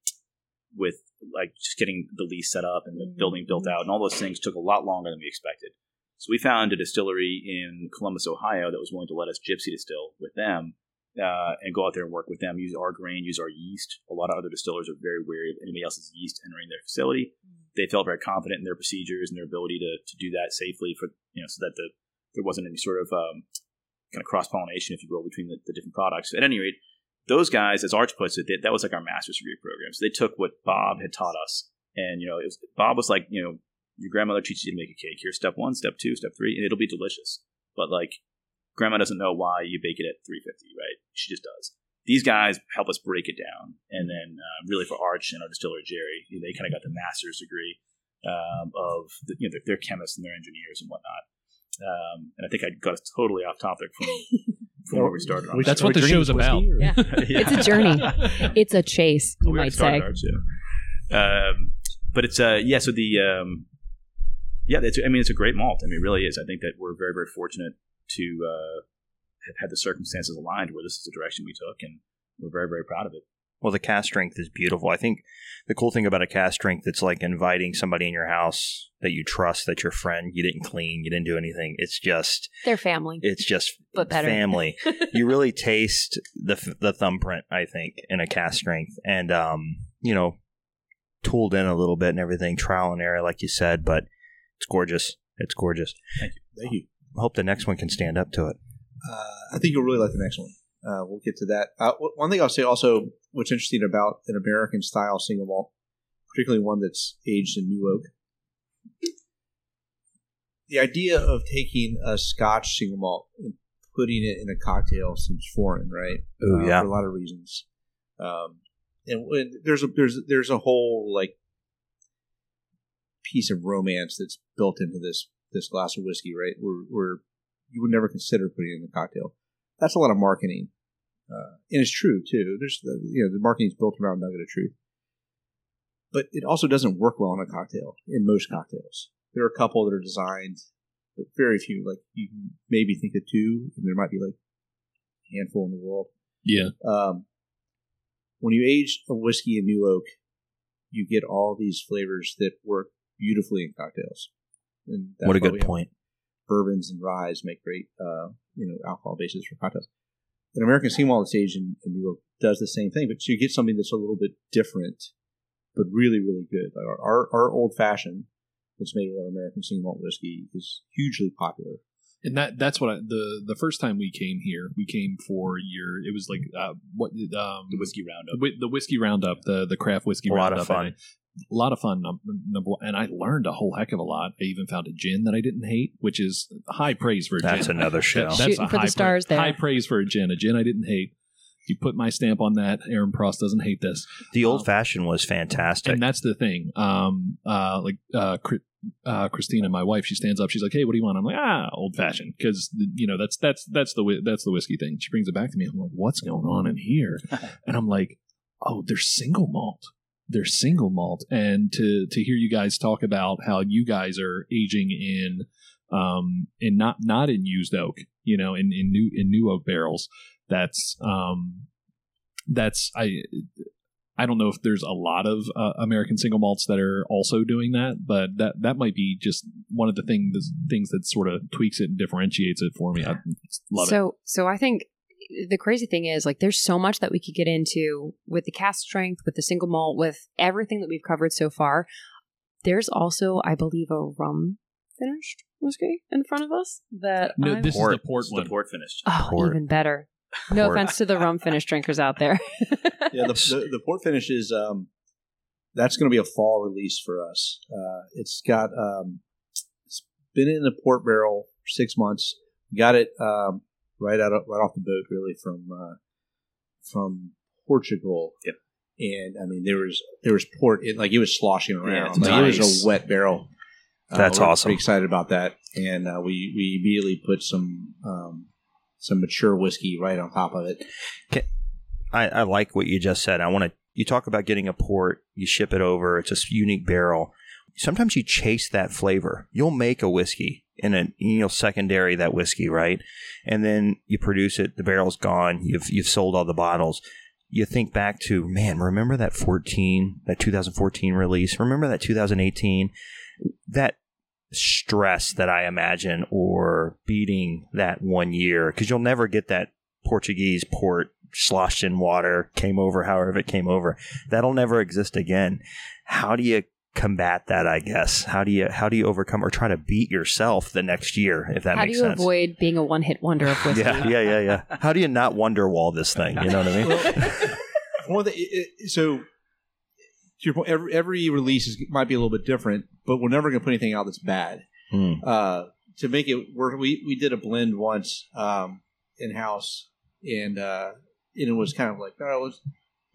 with like just getting the lease set up and the Mhm. building built out, and all those things took a lot longer than we expected. So we found a distillery in Columbus, Ohio, that was willing to let us gypsy distill with them uh, and go out there and work with them. Use our grain, use our yeast. A lot of other distillers are very wary of anybody else's yeast entering their facility. They felt very confident in their procedures and their ability to, to do that safely for you know so that the there wasn't any sort of um, kind of cross pollination, if you will, between the, the different products. At any rate, those guys, as Arch puts it, they, that was like our master's degree program. So they took what Bob had taught us, and you know, it was, Bob was like, you know, your grandmother teaches you to make a cake. Here's step one, step two, step three, and it'll be delicious. But like, grandma doesn't know why you bake it at 350, right? She just does. These guys help us break it down, and then uh, really for Arch and our distiller Jerry, they kind of got the master's degree um, of the, you know they're, they're chemists and they're engineers and whatnot. Um, and I think I got us totally off topic from, [laughs] from where we started. On Which- that. That's what the Are we show's about. whiskey, or- [laughs] Yeah. It's a journey. [laughs] It's a chase, you we might say. started ours, yeah. Um, but it's uh yeah. So the um, yeah, it's, I mean it's a great malt. I mean it really is. I think that we're very very fortunate to uh, have had the circumstances aligned where this is the direction we took, and we're very very proud of it. Well, the cask strength is beautiful. I think the cool thing about a cask strength, that's like inviting somebody in your house that you trust, that your friend. You didn't clean, you didn't do anything. It's just, They're family. it's just But better. family. [laughs] you really taste the the thumbprint, I think, in a cask strength, and um, you know, tooled in a little bit and everything, trial and error, like you said, but it's gorgeous. It's gorgeous. Thank you. I hope the next one can stand up to it. Uh, I think you'll really like the next one. Uh, we'll get to that. Uh, one thing I'll say also, what's interesting about an American style single malt, particularly one that's aged in new oak, the idea of taking a Scotch single malt and putting it in a cocktail seems foreign, right? Ooh, Uh, yeah. for a lot of reasons. Um, and when, there's a there's there's a whole like piece of romance that's built into this this glass of whiskey, right? Where, where you would never consider putting it in a cocktail. That's a lot of marketing, uh, and it's true too. There's the, you know the marketing is built around nugget of truth, but it also doesn't work well in a cocktail. In most cocktails, there are a couple that are designed, but very few. Like you can maybe think of two, and there might be like a handful in the world. Yeah. Um, when you age a whiskey in new oak, you get all these flavors that work beautifully in cocktails. And that's what a good point. Bourbons and ryes make great, uh, you know, alcohol bases for cocktails. An American single malt that's aged in, in new oak does the same thing, but you get something that's a little bit different, but really, really good. Like our, our, our old fashioned that's made with our American single malt whiskey is hugely popular. and that that's what I, the the first time we came here, we came for your it was like uh, what um The whiskey roundup. the, the whiskey roundup, the the craft whiskey A lot roundup. of fun. And I- a lot of fun. Number one, and I learned a whole heck of a lot. I even found a gin that I didn't hate, which is high praise for a That's gin. another show. That- Shooting a for the high stars there. High praise for a gin. A gin I didn't hate. You put my stamp on that. Aaron Prost doesn't hate this. The Um, old fashioned was fantastic. And that's the thing. Um, uh, like uh, Chri- uh, Christina, my wife, she stands up. She's like, "Hey, what do you want?" I'm like, "Ah, old fashioned," because you know that's that's that's the that's the whiskey thing. She brings it back to me. I'm like, "What's going on in here?" [laughs] and I'm like, "Oh, they're single malt. They're single malt." And to to hear you guys talk about how you guys are aging in, um, in not not in used oak, you know, in in new in new oak barrels. That's um, that's I I don't know if there's a lot of uh, American single malts that are also doing that, but that that might be just one of the things things that sort of tweaks it and differentiates it for me. I love it. so, so I think the crazy thing is like there's so much that we could get into with the cask strength, with the single malt, with everything that we've covered so far. There's also, I believe, a rum finished whiskey in front of us that No, I'm- this Port. is the port one. the port finished. oh, Port. even better. No Port. offense to the rum finished drinkers out there. [laughs] yeah, the, the, the port finish is um, that's going to be a fall release for us. Uh, it's got um, it's been in the port barrel for six months. Got it um, right out of, right off the boat, really from uh, from Portugal. Yep. And I mean, there was there was port it, like it was sloshing around. it's like it was a wet barrel. Uh, That's we're awesome. Pretty excited about that, and uh, we we immediately put some um, some mature whiskey right on top of it. I, I like what you just said. I want to. You talk about getting a port, you ship it over. It's a unique barrel. Sometimes you chase that flavor. You'll make a whiskey and a you know secondary that whiskey, right? And then you produce it. The barrel's gone. You've you've sold all the bottles. You think back to man. Remember that fourteen, that 2014 release. Remember that 2018. That stress that I imagine, or beating that one year, because you'll never get that Portuguese port sloshed in water, came over however it came over. That'll never exist again. How do you combat that, I guess? How do you how do you overcome or try to beat yourself the next year, if that makes sense? How do makes you sense? avoid being a one hit wonder of whiskey? [laughs] yeah, yeah, yeah, yeah. How do you not wonder wall this thing? You know what I mean? [laughs] Well, the, it, it- so to your point, every, every release is, might be a little bit different, but we're never going to put anything out that's bad. Hmm. Uh, to make it work, we we did a blend once um, in house, and uh, and it was kind of like oh, it was.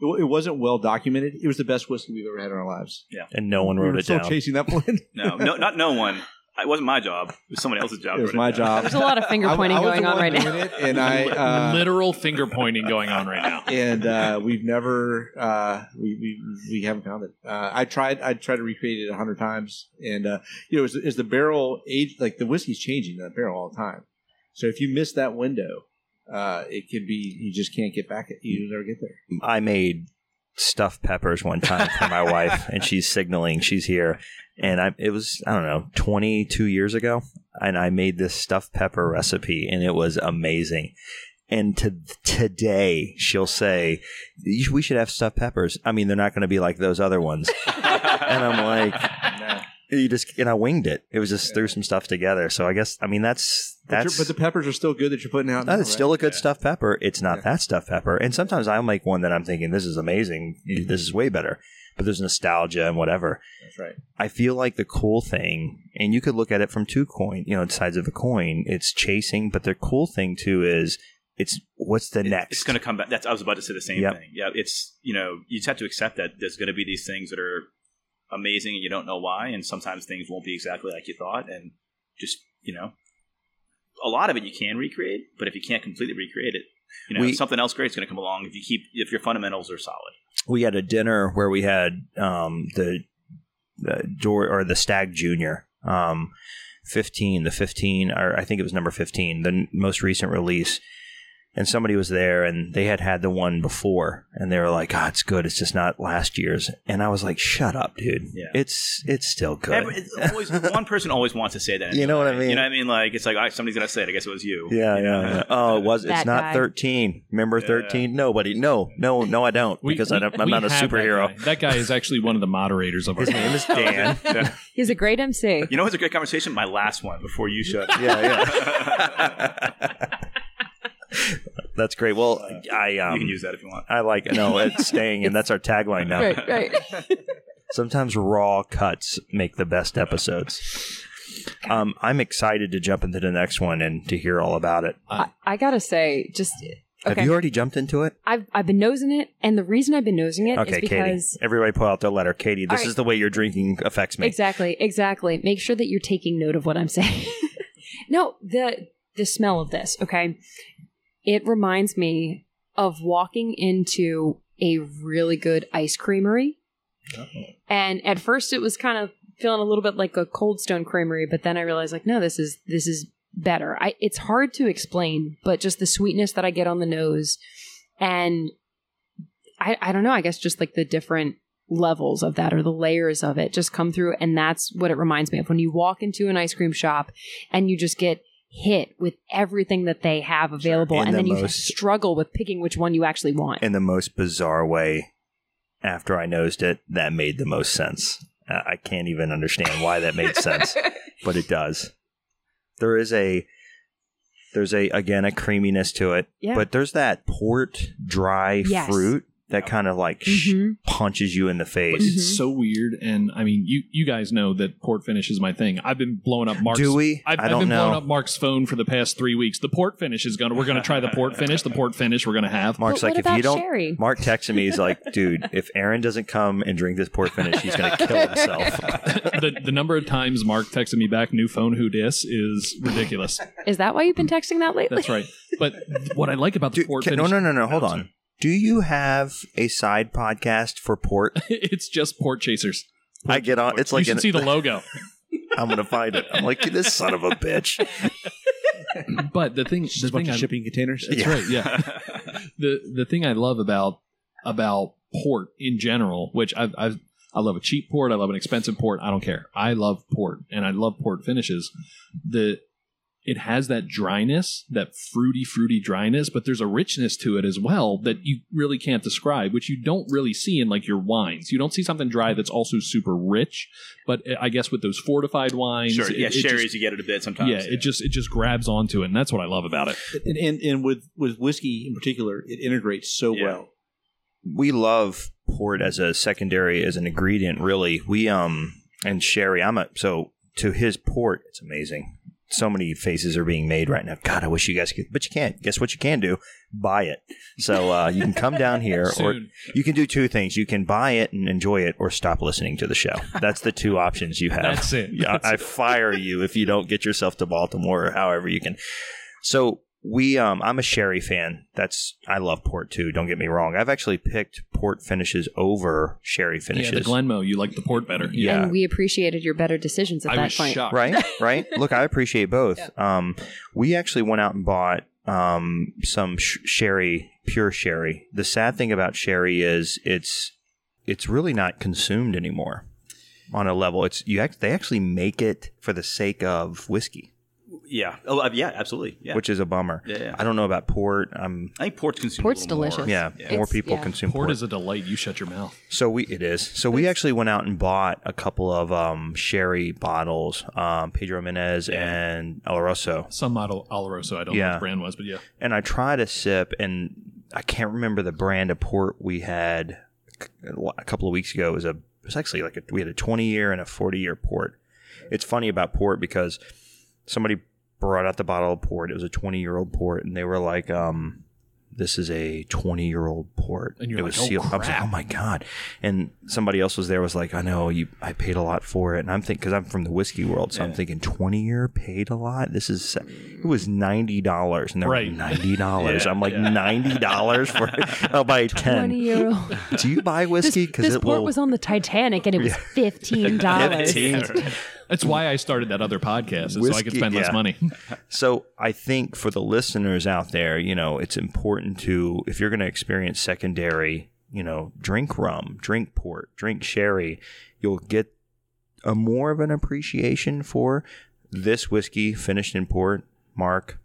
It wasn't well documented. It was the best whiskey we've ever had in our lives. Yeah, And no one we wrote were it still down. chasing that blend. [laughs] No, no, not no one. it wasn't my job. It was someone else's job. It was my it job. There's a lot of finger pointing I was going on right now. it, and I [laughs] uh, Literal finger pointing going on right now. and uh, we've never uh, we, we we haven't found it. Uh, I tried I tried to recreate it a hundred times, and uh, you know, as, as the barrel age, like the whiskey's changing in that barrel all the time. So if you miss that window, uh, it could be you just can't get back. You never get there. I made stuffed peppers one time for my [laughs] wife, and she's signaling she's here. And I, it was I don't know, twenty two years ago, and I made this stuffed pepper recipe, and it was amazing. And to today, she'll say, "We should have stuffed peppers." I mean, they're not going to be like those other ones. [laughs] and I'm like, you just and I winged it. It was just threw some stuff together. So I guess I mean that's But, you're- that's but the peppers are still good that you're putting out. Now, it's right? still a good Yeah. stuffed pepper. It's not Yeah. that stuffed pepper. And sometimes I'll make one that I'm thinking, this is amazing. This is way better. But there's nostalgia and whatever. That's right. I feel like the cool thing, and you could look at it from two coin, you know, sides of a coin. It's chasing, but the cool thing too is it's what's the It- next. It's going to come back. That's I was about to say the same Yep. thing. Yeah, it's you know you just have to accept that there's going to be these things that are amazing and you don't know why, and sometimes things won't be exactly like you thought, and just you know, a lot of it you can recreate, but if you can't completely recreate it, you know, We- something else great's going to come along if you keep if your fundamentals are solid. we had a dinner where we had um, the the Jor- or the Stagg Junior, um, fifteen, the fifteen, or I think it was number fifteen, the n- most recent release. And somebody was there, and they had had the one before, and they were like, "God, it's good. It's just not last year's." And I was like, "Shut up, dude. Yeah. It's it's still good." Every, it's always, [laughs] one person always wants to say that. You know what I mean? You know what I mean? Like it's like all right, somebody's going to say it. I guess it was you. yeah, You know? yeah, yeah. Oh, it was. It's That not guy. thirteen. Remember Yeah. thirteen? Nobody. No, no, no. I don't We- because we- I don't, I'm not a superhero. That guy. That guy is actually one of the moderators of our His name is Dan. [laughs] Yeah. He's a great MC. You know what's a great conversation? My last one before you shut. [laughs] yeah, yeah. [laughs] That's great. Well, I um, you can use that if you want. I like no, it's staying, and that's our tagline now. Right, right. [laughs] Sometimes raw cuts make the best episodes. Um, I'm excited to jump into the next one and to hear all about it. I, I gotta say, just Have you already jumped into it? I've I've been nosing it, and the reason I've been nosing it is Okay, Katie. because Everybody pull out their letter. Katie, this All right. is the way your drinking affects me. exactly, exactly. Make sure that you're taking note of what I'm saying. [laughs] no, the the smell of this. Okay, it reminds me of walking into a really good ice creamery, oh. and at first it was kind of feeling a little bit like a Cold Stone Creamery, but then I realized like, no, this is this is better. I it's hard to explain, but just the sweetness that I get on the nose, and I I don't know. I guess just like the different levels of that or the layers of it just come through, and that's what it reminds me of when you walk into an ice cream shop and you just get hit with everything that they have available And and, the then you struggle with picking which one you actually want in the most bizarre way after I nosed it, that made the most sense. I can't even understand why that made sense, [laughs] but it does. There is a there's a again a creaminess to it, Yeah. but there's that port dry Yes. fruit that kind of like sh- Mhm. punches you in the But face. Mhm. it's so weird, and I mean, you you guys know that port finish is my thing. I've been blowing up Mark's. Do we? I've, I I've don't been blowing up Mark's phone for the past three weeks. The port finish is gonna. We're gonna try the port finish. The port finish we're gonna have. Mark's But like, if you don't. sherry? Mark texted me. He's like, dude, if Aaron doesn't come and drink this port finish, he's gonna kill himself. [laughs] the the number of times Mark texted me back, "New phone, who dis?" is ridiculous. Is that why you've been texting that lately? That's right. But what I like about the Dude, port can- finish, no, no, no, no. Hold on. Sorry. Do you have a side podcast for port? [laughs] it's just port chasers. I get on. It's you like should an- see the [laughs] logo. I'm gonna find it. I'm like this son of a bitch. [laughs] But the thing, Just the a bunch thing of I, shipping containers. That's Yeah. right. Yeah. the the thing I love about about port in general, which I I I love a cheap port, I love an expensive port, I don't care. I love port and I love port finishes. The it has that dryness, that fruity, fruity dryness, but there's a richness to it as well that you really can't describe, which you don't really see in like your wines. You don't see something dry that's also super rich, but I guess with those fortified wines, Sure. it- Yeah, it sherries just- you get it a bit sometimes. yeah, it just it just grabs onto it, and that's what I love about it. And, and and with with whiskey in particular, it integrates so Yeah. well. We love port as a secondary as an ingredient. Really, we um and sherry. I'm a so to his port. It's amazing. So many faces are being made right now. God, I wish you guys could, but you can't. Guess what you can do? Buy it. So uh, you can come down here, [laughs] or you can do two things. You can buy it and enjoy it, or stop listening to the show. That's the two options you have. That's it. Yeah, I fire you if you don't get yourself to Baltimore, or however you can. So we, um, I'm a sherry fan. That's I love port too. Don't get me wrong. I've actually picked port finishes over sherry finishes. Yeah, the Glenmo, you like the port better. Yeah. And we appreciated your better decisions at I that was point. shocked. right [laughs] right look i appreciate both um we actually went out and bought um some sh- sherry pure sherry the sad thing about sherry is it's it's really not consumed anymore on a level it's you act, they actually make it for the sake of whiskey Yeah. Oh, uh, yeah. Absolutely. Yeah. which is a bummer Yeah, yeah. i don't know about port um I think port's consumed. Port's a little more. delicious. yeah, Yeah. more people yeah. consume Port port, is a delight. You shut your mouth. So we it is. So we actually went out and bought a couple of um, sherry bottles, um, Pedro Menez Yeah. and Oloroso. Some model Oloroso, I don't know what the brand was, but yeah. and I tried a sip, and I can't remember the brand of port we had a couple of weeks ago. It was a it was actually like a, we had a 20 year and a 40 year port. It's funny about port because somebody brought out the bottle of port. It was a 20 year old port, and they were like, um, this is a 20 year old port. And you're it like, was oh, sealed. I was like, oh my God. And somebody else was there was like, I know you, I paid a lot for it. And I'm thinking, cause I'm from the whiskey world. So yeah. I'm thinking 20 year paid a lot. This is, it was $90 and they're right. like $90. [laughs] yeah, I'm like yeah. $90 for, [laughs] I'll buy 10. 20 year old. Do you buy whiskey? This, cause this port will... was on the Titanic and it was [laughs] $15. $15. That's why I started that other podcast, is so I could Whiskey, spend less money. [laughs] [laughs] So I think for the listeners out there, you know, it's important to if you're going to experience secondary, you know, drink rum, drink port, drink sherry, you'll get a more of an appreciation for this whiskey finished in port. Mark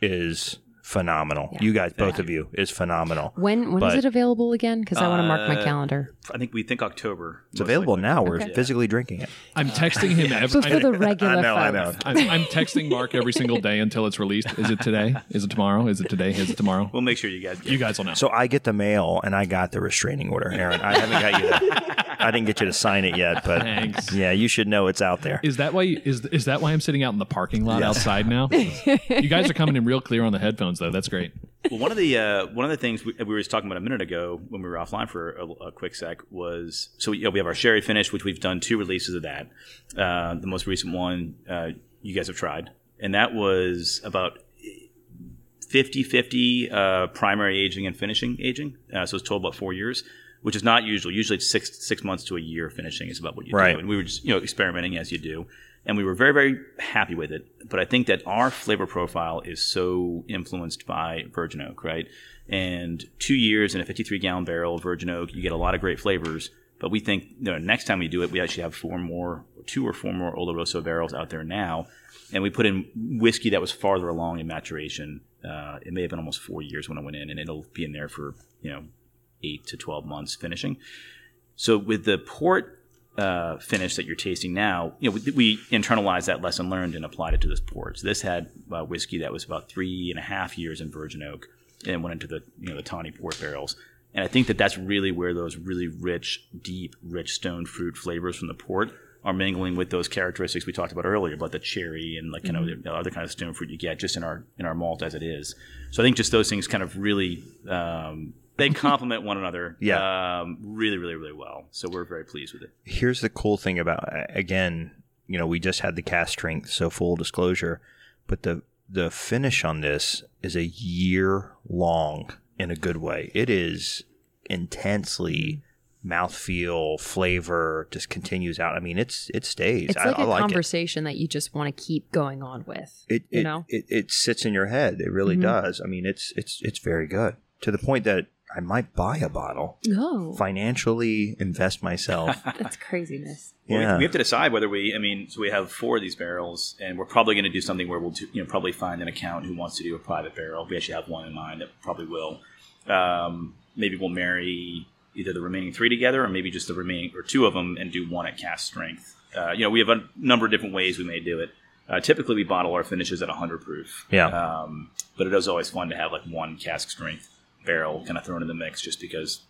is phenomenal. Yeah. You guys, Thank both of you, is phenomenal. When when is But- it available again? Because I want to mark my Uh, calendar. I think we think October. It's available now. We're Okay. physically drinking it. I'm texting him [laughs] every. But for the regular I know, I know. I'm, I'm texting Mark every single day until it's released. Is it today? Is it tomorrow? Is it today? Is it tomorrow? We'll make sure you guys. Get You guys will know. So I get the mail and I got the restraining order, Aaron. I haven't got you. To, [laughs] I didn't get you to sign it yet, but Thanks. yeah, you should know it's out there. Is that why? You, is is that why I'm sitting out in the parking lot outside now? [laughs] you guys are coming in real clear on the headphones, though. That's great. Well, one of the uh, one of the things we, we were just talking about a minute ago when we were offline for a, a quick sec was so you know, we have our sherry finish, which we've done two releases of that. Uh, the most recent one uh, you guys have tried, and that was about 50-50 uh, primary aging and finishing aging. Uh, so it's total about four years, which is not usual. Usually it's six six months to a year finishing is about what you Right. do. And we were just you know experimenting as you do, and we were very very happy with it. But I think that our flavor profile is so influenced by virgin oak, right? And two years in a 53 gallon barrel of virgin oak, you get a lot of great flavors. But we think you know, next time we do it, we actually have four more, two or four more Oloroso barrels out there now, and we put in whiskey that was farther along in maturation. Uh, it may have been almost four years when I went in, and it'll be in there for you know eight to 12 months finishing. So with the port uh, finish that you're tasting now, you know, we, we internalized that lesson learned and applied it to this port. So this had uh, whiskey that was about three and a half years in virgin oak, and went into the you know the tawny port barrels. And I think that that's really where those really rich, deep, rich stone fruit flavors from the port are mingling with those characteristics we talked about earlier about the cherry and like you know the other kind of stone fruit you get just in our in our malt as it is. So I think just those things kind of really um, they complement one another. [laughs] Yeah. um, really, really, really well. So we're very pleased with it. Here's the cool thing about again, you know, we just had the cask strength, so full disclosure, but the the finish on this is a year long in a good way. It is intensely mouthfeel, flavor, just continues out. I mean, it's it stays. It's like I a like it. conversation that you just want to keep going on with. it, you it, know? it, it sits in your head. It really Mhm. does. I mean, it's it's it's very good to the point that I might buy a bottle, No, financially invest myself. [laughs] that's craziness. Well, Yeah. we, we have to decide whether we. I mean, so we have four of these barrels, and we're probably going to do something where we'll, do, you know, probably find an account who wants to do a private barrel. We actually have one in mind that probably will. Um, maybe we'll marry either the remaining three together, or maybe just the remaining or two of them, and do one at cask strength. Uh, you know, we have a number of different ways we may do it. Uh, typically, we bottle our finishes at 100 proof. Yeah. Um, but it is always fun to have like one cask strength barrel kind of thrown in the mix, just because.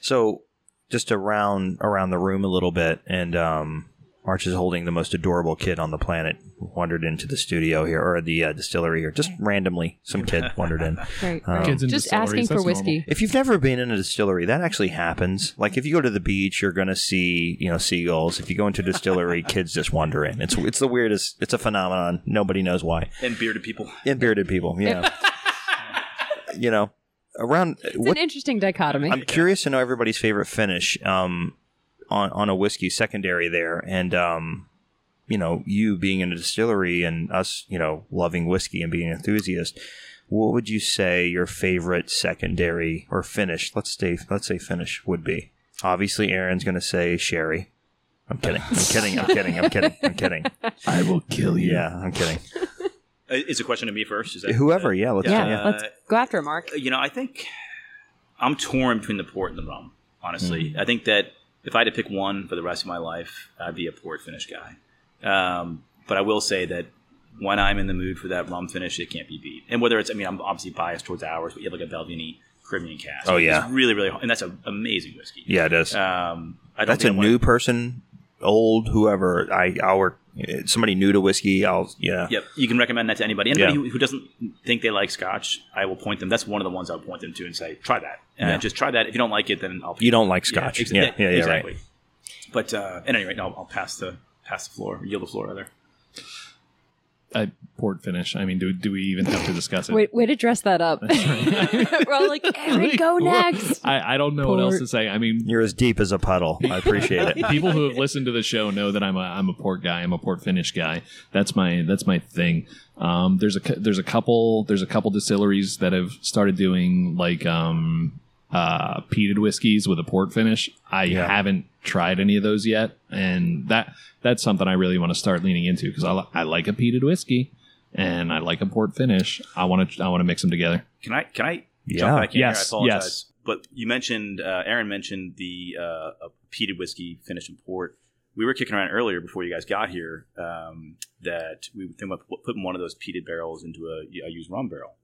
So, just around around the room a little bit, and um, Arch is holding the most adorable kid on the planet. Wandered into the studio here or the uh, distillery here, just randomly. Some kid [laughs] wandered in. Right, Um. Kids in Just asking for that's whiskey. If you've never been in a distillery, that actually happens. Like if you go to the beach, you're going to see you know seagulls. If you go into a distillery, [laughs] kids just wander in. It's it's the weirdest. It's a phenomenon. Nobody knows why. and bearded people. And bearded people, yeah. [laughs] you know, around It's what an interesting dichotomy. I'm curious to know everybody's favorite finish um, on on a whiskey secondary there, and um, you know, you being in a distillery and us, you know, loving whiskey and being an enthusiast. What would you say your favorite secondary or finish? Let's say let's say finish would be. Obviously, Aaron's going to say sherry. I'm kidding. I'm kidding. I'm kidding. I'm kidding. I'm kidding. [laughs] I will kill you. Yeah, I'm kidding. Uh, Is a question to me first? Is that, Whoever, yeah, let's yeah, Yeah. let's go after it, Mark. you know, I think I'm torn between the port and the rum. Honestly, I think that if I had to pick one for the rest of my life, I'd be a port finish guy. Um, but I will say that when I'm in the mood for that rum finish, it can't be beat. And whether it's, I mean, I'm obviously biased towards ours, but you have like a Balvenie Caribbean cask. Oh, yeah. it's really, really, and that's an amazing whiskey. Yeah, it is. Um, I don't That's a think I wanna- new person, old, whoever. I, I'll work. Somebody new to whiskey. I'll yeah. Yep, you can recommend that to anybody. Anybody Yeah. who, who doesn't think they like Scotch, I will point them. That's one of the ones I'll point them to and say, try that. And Yeah. just try that. If you don't like it, then I'll. You don't like Scotch. ex- Yeah, yeah, yeah, exactly. right. But uh, at any rate, no, I'll pass the pass the floor, yield the floor rather. I, port finish. I mean, do, do we even have to discuss it? Wait, way to dress that up. [laughs] We're all like, Aaron, go next. I, I don't know what else to say. I mean, You're as deep as a puddle. I appreciate it. [laughs] people who have listened to the show know that I'm a I'm a port guy. I'm a port finish guy. That's my that's my thing. Um, there's a there's a couple there's a couple distilleries that have started doing like um, uh, peated whiskeys with a port finish. I Yeah. haven't tried any of those yet, and that that's something I really want to start leaning into because I, li- I like a peated whiskey and I like a port finish. I want to I want to mix them together. Can I can I Yeah. jump back in Yes, here? I apologize. yes. But you mentioned uh, Aaron mentioned the uh, a peated whiskey finished in port. We were kicking around earlier before you guys got here um, that we would think about putting one of those peated barrels into a, a used rum barrel,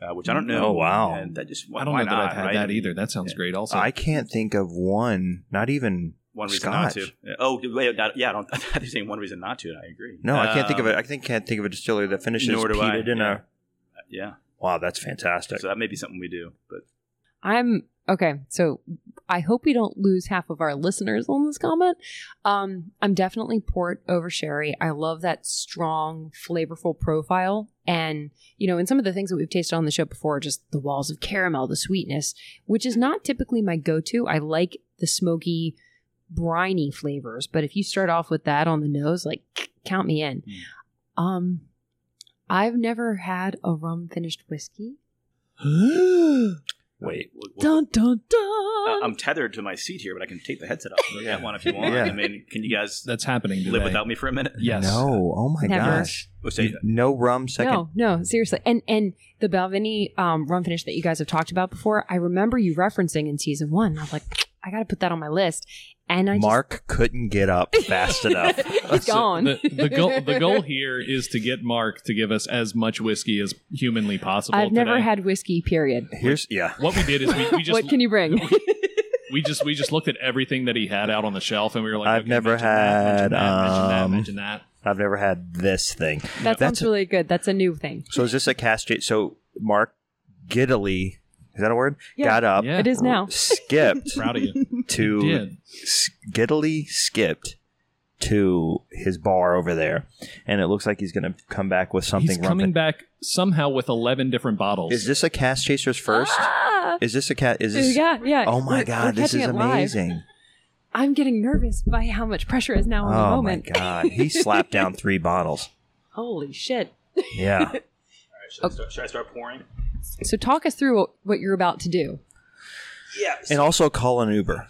uh, which I don't know. Oh, wow. And that just I don't why know that not, I've had right? that either. That sounds yeah. great. Also, I can't think of one. Not even. One reason not to. Scotch. Oh, wait, not- yeah. I don't. [laughs] I'm saying one reason not to. And I agree. No, I can't think of Um, it. I think can't think of a distillery that finishes Nor do I, peated in yeah. a. Yeah. Wow, that's fantastic. So that may be something we do. But I'm okay. So I hope we don't lose half of our listeners on this comment. Um, I'm definitely port over sherry. I love that strong, flavorful profile. And, you know, in some of the things that we've tasted on the show before, just the walls of caramel, the sweetness, which is not typically my go to. I like the smoky, briny flavors. But if you start off with that on the nose, like, [sniffs] count me in. Um, I've never had a rum finished whiskey. [gasps] [gasps] [gasps] Wait, we'll- we'll- Dun dun dun. I'm tethered to my seat here, but I can take the headset off and look one if you want. Yeah. I mean, can you guys that's happening. live without me for a minute? Yes. no! Oh my Never. gosh! Say that. No rum second. No, no, seriously. And and the Balvenie um, rum finish that you guys have talked about before, I remember you referencing in season one. I was like, I got to put that on my list. And I Mark couldn't get up [laughs] fast enough. just, [laughs] he's So gone. the, the goal the goal [laughs] here is to get Mark to give us as much whiskey as humanly possible. I've never today. had whiskey. Period. Here's yeah. What we did is we, we just what can you bring? we just we just looked at everything that he had out on the shelf and we were like, I've okay, never mention that, mention had, that, mention that, um, mention that. I've never had this thing. that That's sounds really good. That's a new thing. So is this a castrate? So Mark giddily is that a word? Yeah. Got up, Yeah. It is now. skipped Proud of you. To You giddily skipped to his bar over there, and it looks like he's going to come back with something. He's coming rumpin- back somehow with eleven different bottles. Is this a Cask Chasers first? Ah! Is this a cat? Is this? yeah, yeah. Oh my We're- god, we're this is amazing! I'm getting nervous by how much pressure is now on the Oh my moment. god, he [laughs] slapped down three bottles. Holy shit. Yeah. [laughs] All right, should, I start, should I start pouring? So talk us through what, what you're about to do. Yeah. And also call an Uber.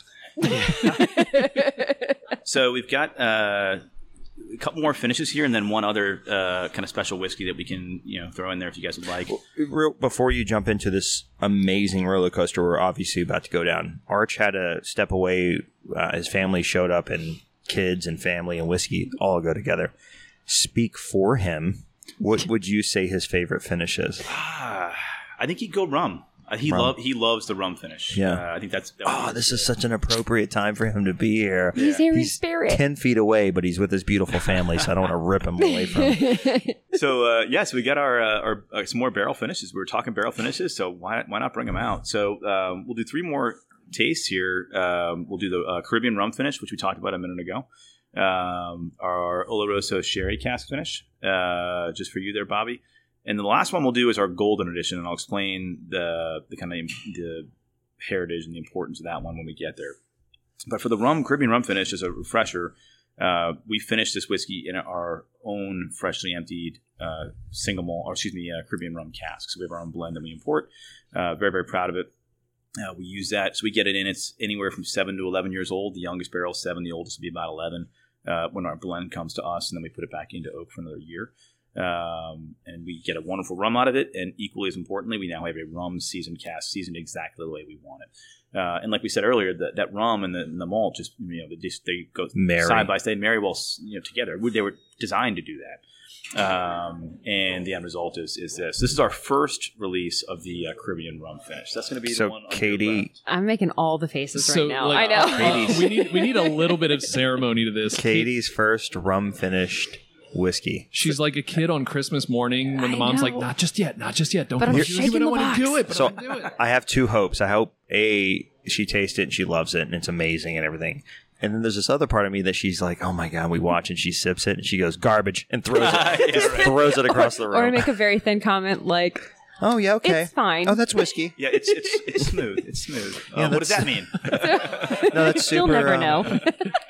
So we've got uh, a couple more finishes here, and then one other uh, kind of special whiskey that we can you know throw in there if you guys would like. Real, before you jump into this amazing roller coaster we're obviously about to go down, Arch had to step away. Uh, his family showed up, and kids and family and whiskey all go together. Speak for him. What [laughs] would you say his favorite finish is? Ah, I think he'd go rum. Uh, he Rum. love he loves the rum finish. Yeah. uh, I think that's. that Oh, this is such an appropriate time for him to be here. He's here in spirit. Ten feet away, but he's with his beautiful family, so I don't want to rip him away from. him. [laughs] so uh, yeah, so we got our, uh, our uh, some more barrel finishes. We were talking barrel finishes, so why why not bring them out? So um, we'll do three more tastes here. Um, we'll do the uh, Caribbean rum finish, which we talked about a minute ago. Um, our Oloroso sherry cask finish, uh, just for you there, Bobby. And the last one we'll do is our golden edition, and I'll explain the the kind of the heritage and the importance of that one when we get there. But for the rum Caribbean rum finish, as a refresher, uh, we finished this whiskey in our own freshly emptied uh, single malt, or excuse me, uh, Caribbean rum cask. So we have our own blend that we import. Uh, very very proud of it. Uh, we use that, so we get it in. It's anywhere from seven to eleven years old. The youngest barrel is seven. The oldest will be about eleven uh, when our blend comes to us, and then we put it back into oak for another year. Um, and we get a wonderful rum out of it. And equally as importantly, we now have a rum seasoned cask, seasoned exactly the way we want it. Uh, and like we said earlier, that that rum and the, and the malt just you know they, just, they go Marry. side by side, marry well you know together. They were designed to do that. Um, and the end result is is this. This is our first release of the uh, Caribbean rum finish. That's going to be the So, one. Katie, left. I'm making all the faces So, right now. like, I know. uh, we need we need a little bit of ceremony to this. Katie's first rum finished whiskey. She's like a kid on Christmas morning when the I mom's like, "Not just yet, not just yet. Don't But I'm push it. shaking I the don't want box." to do it, but So I'm gonna do it." I have two hopes. I hope a she tastes it and she loves it and it's amazing and everything. And then there's this other part of me that she's like, "Oh my god!" We watch and she sips it and she goes garbage and throws it, Yeah, [laughs] just right. throws it across the room. or I make a very thin comment like, oh yeah, okay. "It's fine." Oh, that's whiskey. [laughs] Yeah, it's it's it's smooth. It's smooth. [laughs] Yeah, Uh, what does that mean? [laughs] No, that's super. You'll never uh, know.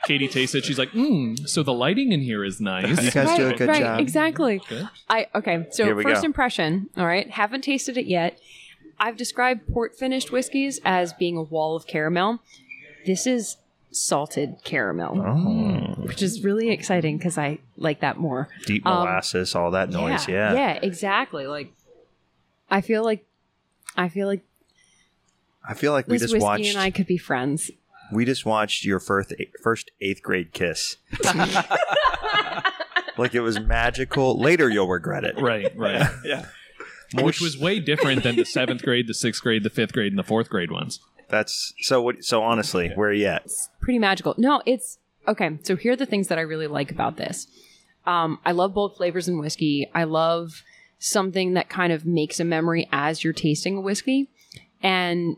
Katie tastes it. She's like, "Mmm." So the lighting in here is nice. You guys right, do a good right, job. Exactly. Good. I okay. So Here we first go. impression. All right. Haven't tasted it yet. I've described port finished whiskeys as being a wall of caramel. This is salted caramel, Oh, which is really exciting because I like that more. deep Um, molasses, all that noise. Yeah. Yeah. Exactly. Like, I feel like, I feel like I feel like we this just whiskey watched. and I could be friends. we just watched your first first eighth grade kiss. [laughs] like it was magical. Later, you'll regret it. right, right. yeah. Which was way different than the seventh grade, the sixth grade, the fifth grade, and the fourth grade ones. That's so. What? So honestly, where are you at? pretty magical. No, it's okay. So here are the things that I really like about this. Um, I love both flavors in whiskey. I love something that kind of makes a memory as you're tasting a whiskey, and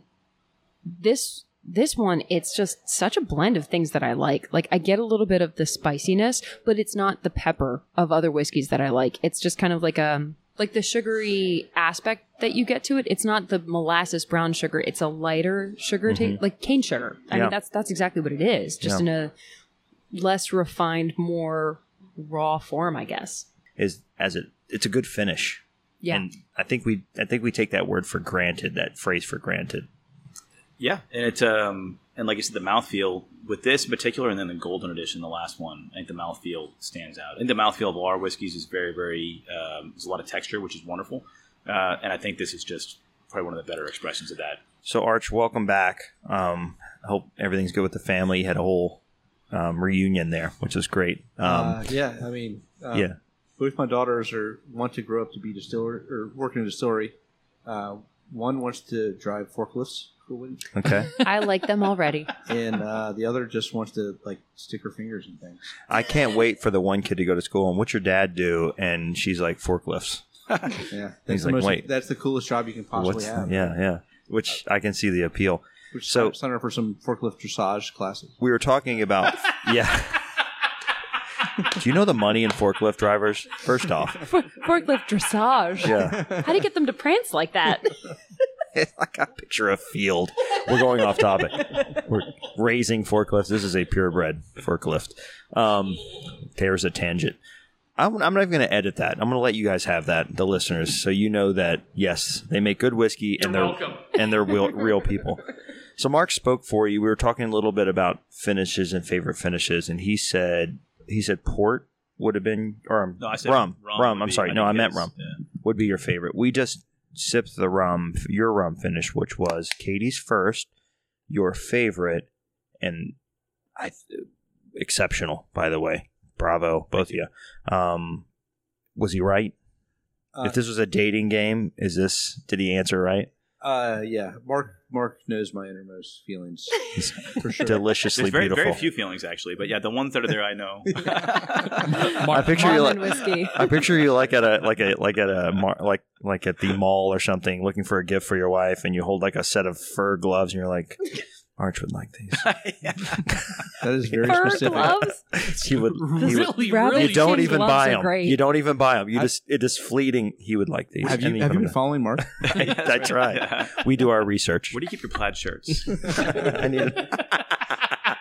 this this one it's just such a blend of things that I like. Like I get a little bit of the spiciness, but it's not the pepper of other whiskeys that I like. It's just kind of like a like the sugary aspect that you get to it. It's not the molasses brown sugar. It's a lighter sugar mm-hmm. taste, like cane sugar. I Yeah. mean that's that's exactly what it is, just Yeah. in a less refined, more raw form, I guess. Is as it? It's a good finish. Yeah. And I think we. I think we take that word for granted. That phrase for granted. Yeah, and it's um and like you said, the mouthfeel with this in particular, and then the golden edition, the last one. I think the mouthfeel stands out. I think the mouthfeel of all our whiskeys is very, very. Um, there's a lot of texture, which is wonderful, uh, and I think this is just probably one of the better expressions of that. So Arch, welcome back. Um, I hope everything's good with the family. You had a whole um, reunion there, which was great. Um, uh, yeah, I mean, uh, yeah. Both my daughters are want to grow up to be distiller or work in a distillery. Uh, one wants to drive forklifts for Woody, Okay. [laughs] I like them already. and uh, the other just wants to like stick her fingers in things. I can't wait for the one kid to go to school and what's your dad do? And she's like forklifts. [laughs] Yeah, that's He's the like, most, wait. that's the coolest job you can possibly What's have. yeah, yeah. Which I can see the appeal. Which So- so sign her for some forklift dressage classes. We were talking about [laughs] yeah. Do you know the money in forklift drivers? First off, [laughs] Forklift dressage. yeah. How do you get them to prance like that? [laughs] I got a picture of field. We're going off topic. We're raising forklifts. This is a purebred forklift. Um, there's a tangent. I'm, I'm not even going to edit that. I'm going to let you guys have that, the listeners, so you know that yes, they make good whiskey and they're and they're real, real people. So Mark spoke for you. We were talking a little bit about finishes and favorite finishes, and he said he said port would have been or um, No, I said rum. Rum. rum I'm be- sorry. I no, I meant rum Yeah. would be your favorite. We just sipped the rum, your rum finish, which was Katie's first, your favorite, and I exceptional, by the way. Bravo, both of you. Um, was he right? Uh, if this was a dating game, is this? Did he answer right? Uh, yeah. Mark Mark knows my innermost feelings [laughs] for sure. Deliciously There's very beautiful. very few feelings actually, but yeah, the ones that are there I know. [laughs] [laughs] I picture you like Marlin whiskey. I picture you like at a like a like at a mar- like like at the mall or something, looking for a gift for your wife, and you hold like a set of fur gloves, and you're like, Arch would like these. [laughs] [laughs] That is very Fur specific. gloves. [laughs] He would. He would really, Rabbit really. you don't even gloves buy are them. great. You don't even buy them. You I- just it is fleeting. He would like these. Have you And have put you 'em been in. following Mark? That's right. Yeah. We do our research. Where do you keep your plaid shirts? I need-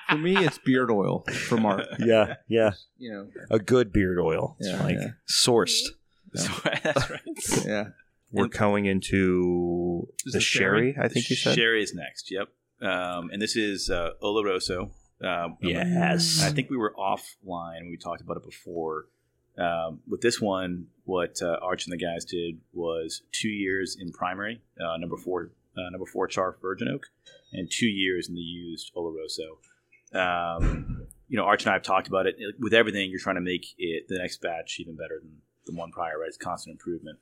For me, it's beard oil for Mark. yeah, yeah. You know, A good beard oil. It's Yeah, like yeah. sourced. So, that's right. yeah. We're going into Is the it sherry. sherry? I think you said. Sherry is next. Yep. Um, and this is uh, Oloroso. Um, Yes. I think we were offline. We talked about it before. Um, with this one, what uh, Arch and the guys did was two years in primary, uh, number four, uh, number four char virgin oak, and two years in the used Oloroso. Um, you know, Arch and I have talked about it. With everything, you're trying to make it the next batch even better than the one prior. Right? It's constant improvement.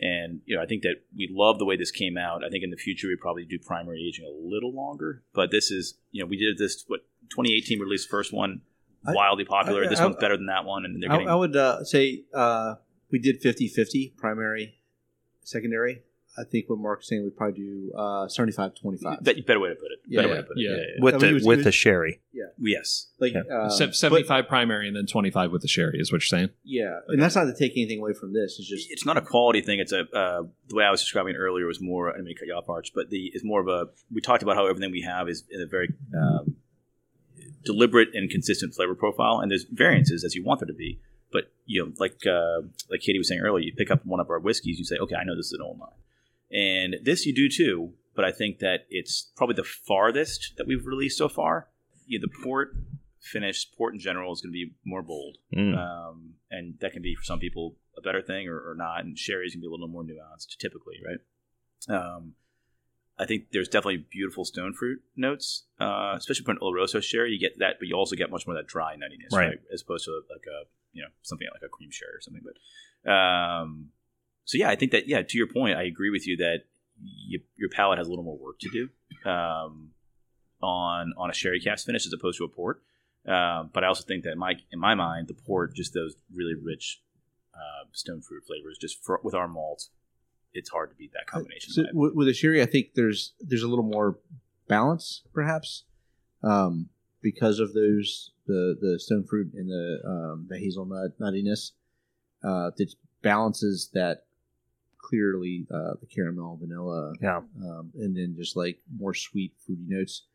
And you know, I think that we love the way this came out. I think in the future we probably do primary aging a little longer, but this is you know we did this what 2018 we released the first one, wildly popular. I- this I- one's better than that one, and they're I, getting I would uh, say uh, we did 50-50 primary, secondary. I think what Mark's saying we'd probably do uh, 75-25. Be- better way to put it. Yeah, better yeah, way to put it. yeah. Yeah, yeah, with I mean, the was- with it the sherry. yeah. Yes. like Yeah. uh, Se- but- 75 primary and then 25 with the sherry is what you're saying. yeah, and that's not to take anything away from this. It's just It's not a quality thing. It's a uh, the way I was describing it earlier was more. I mean to cut you off, Arch, but the is more of a. We talked about how everything we have is in a very um, deliberate and consistent flavor profile, and there's variances as you want there to be. But you know, like uh, like Katie was saying earlier, you pick up one of our whiskeys, you say, okay, I know this is an Old Line, and this you do too. But I think that it's probably the farthest that we've released so far. Yeah, the port finish, port in general is going to be more bold Mm. um, and that can be for some people a better thing or, or not. And sherry's to be a little more nuanced, typically, right? Um, I think there's definitely beautiful stone fruit notes, uh, especially for an Oloroso sherry. You get that, but you also get much more of that dry nuttiness, Right. right? As opposed to like a you know something like a cream sherry or something. But um, so yeah, I think that yeah, to your point, I agree with you that you, your palate has a little more work to do um, on on a sherry cask finish as opposed to a port. Um, but I also think that my in my mind, the port just those really rich uh, stone fruit flavors. Just for, with our malt, it's hard to beat that combination. So with, with the sherry, I think there's there's a little more balance, perhaps, um, because of those the the stone fruit and the um, the hazelnut nuttiness uh, that balances that clearly uh, the caramel, vanilla, Yeah. um, and then just like more sweet fruity notes.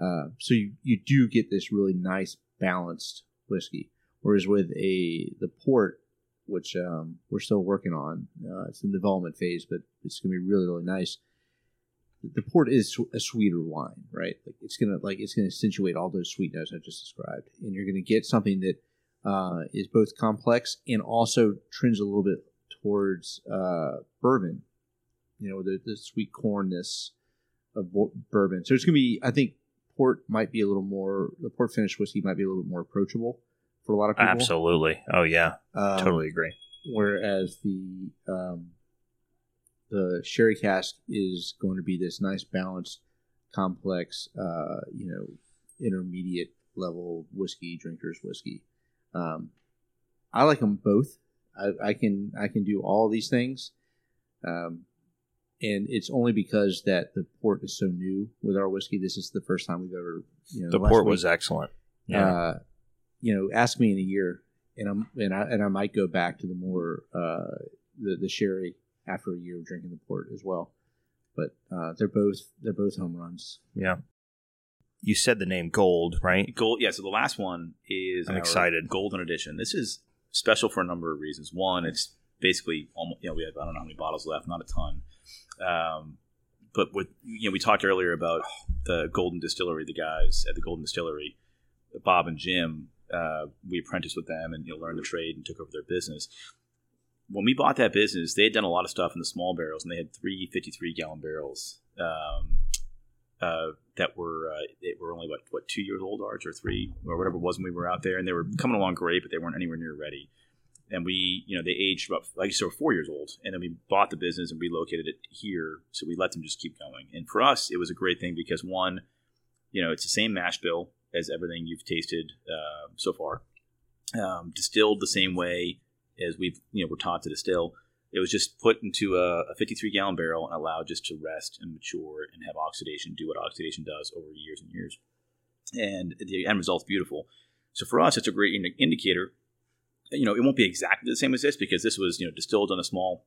Uh, so you, you do get this really nice balanced whiskey. Whereas with a the port, which um, we're still working on, uh, it's in the development phase, but it's gonna be really really nice. The port is a sweeter wine, right? Like it's gonna like it's gonna accentuate all those sweet notes I just described, and you're gonna get something that uh, is both complex and also trends a little bit towards uh, bourbon. You know, the, the sweet cornness of bo- bourbon. So it's gonna be. I think port might be a little more. The port finished whiskey might be a little bit more approachable for a lot of people. Absolutely. Oh yeah. Um, totally agree. Whereas the um, the sherry cask is going to be this nice balanced, complex, uh, you know, intermediate level whiskey drinkers whiskey. Um, I like them both. I, I can I can do all these things, um, and it's only because that the port is so new with our whiskey. This is the first time we've ever you know The last port week- was excellent. Yeah. uh, you know, ask me in a year, and I'm and I and I might go back to the more uh, the the sherry after a year of drinking the port as well. But uh, they're both they're both home runs. yeah. You said the name Gold, right? Gold, yeah. So the last one is I'm excited. Golden edition. This is special for a number of reasons. One, it's basically almost you know we have I don't know how many bottles left, not a ton. Um, but with you know we talked earlier about the Golden Distillery, the guys at the Golden Distillery, Bob and Jim. Uh, we apprenticed with them and you know learned the trade and took over their business. When we bought that business, they had done a lot of stuff in the small barrels, and they had three 53 gallon barrels. Um, uh, that were uh, they were only what what two years old, Arch, or three, or whatever it was when we were out there, and they were coming along great, but they weren't anywhere near ready. and we, you know, they aged about like so four years old, and then we bought the business and relocated it here, so we let them just keep going. And for us, it was a great thing because one, you know, it's the same mash bill as everything you've tasted uh, so far, um, distilled the same way as we've, you know, we're taught to distill. It was just put into a, a 53 gallon barrel and allowed just to rest and mature and have oxidation do what oxidation does over years and years. And the end result's beautiful. So for us, it's a great indi- indicator. You know, it won't be exactly the same as this because this was, you know, distilled on a small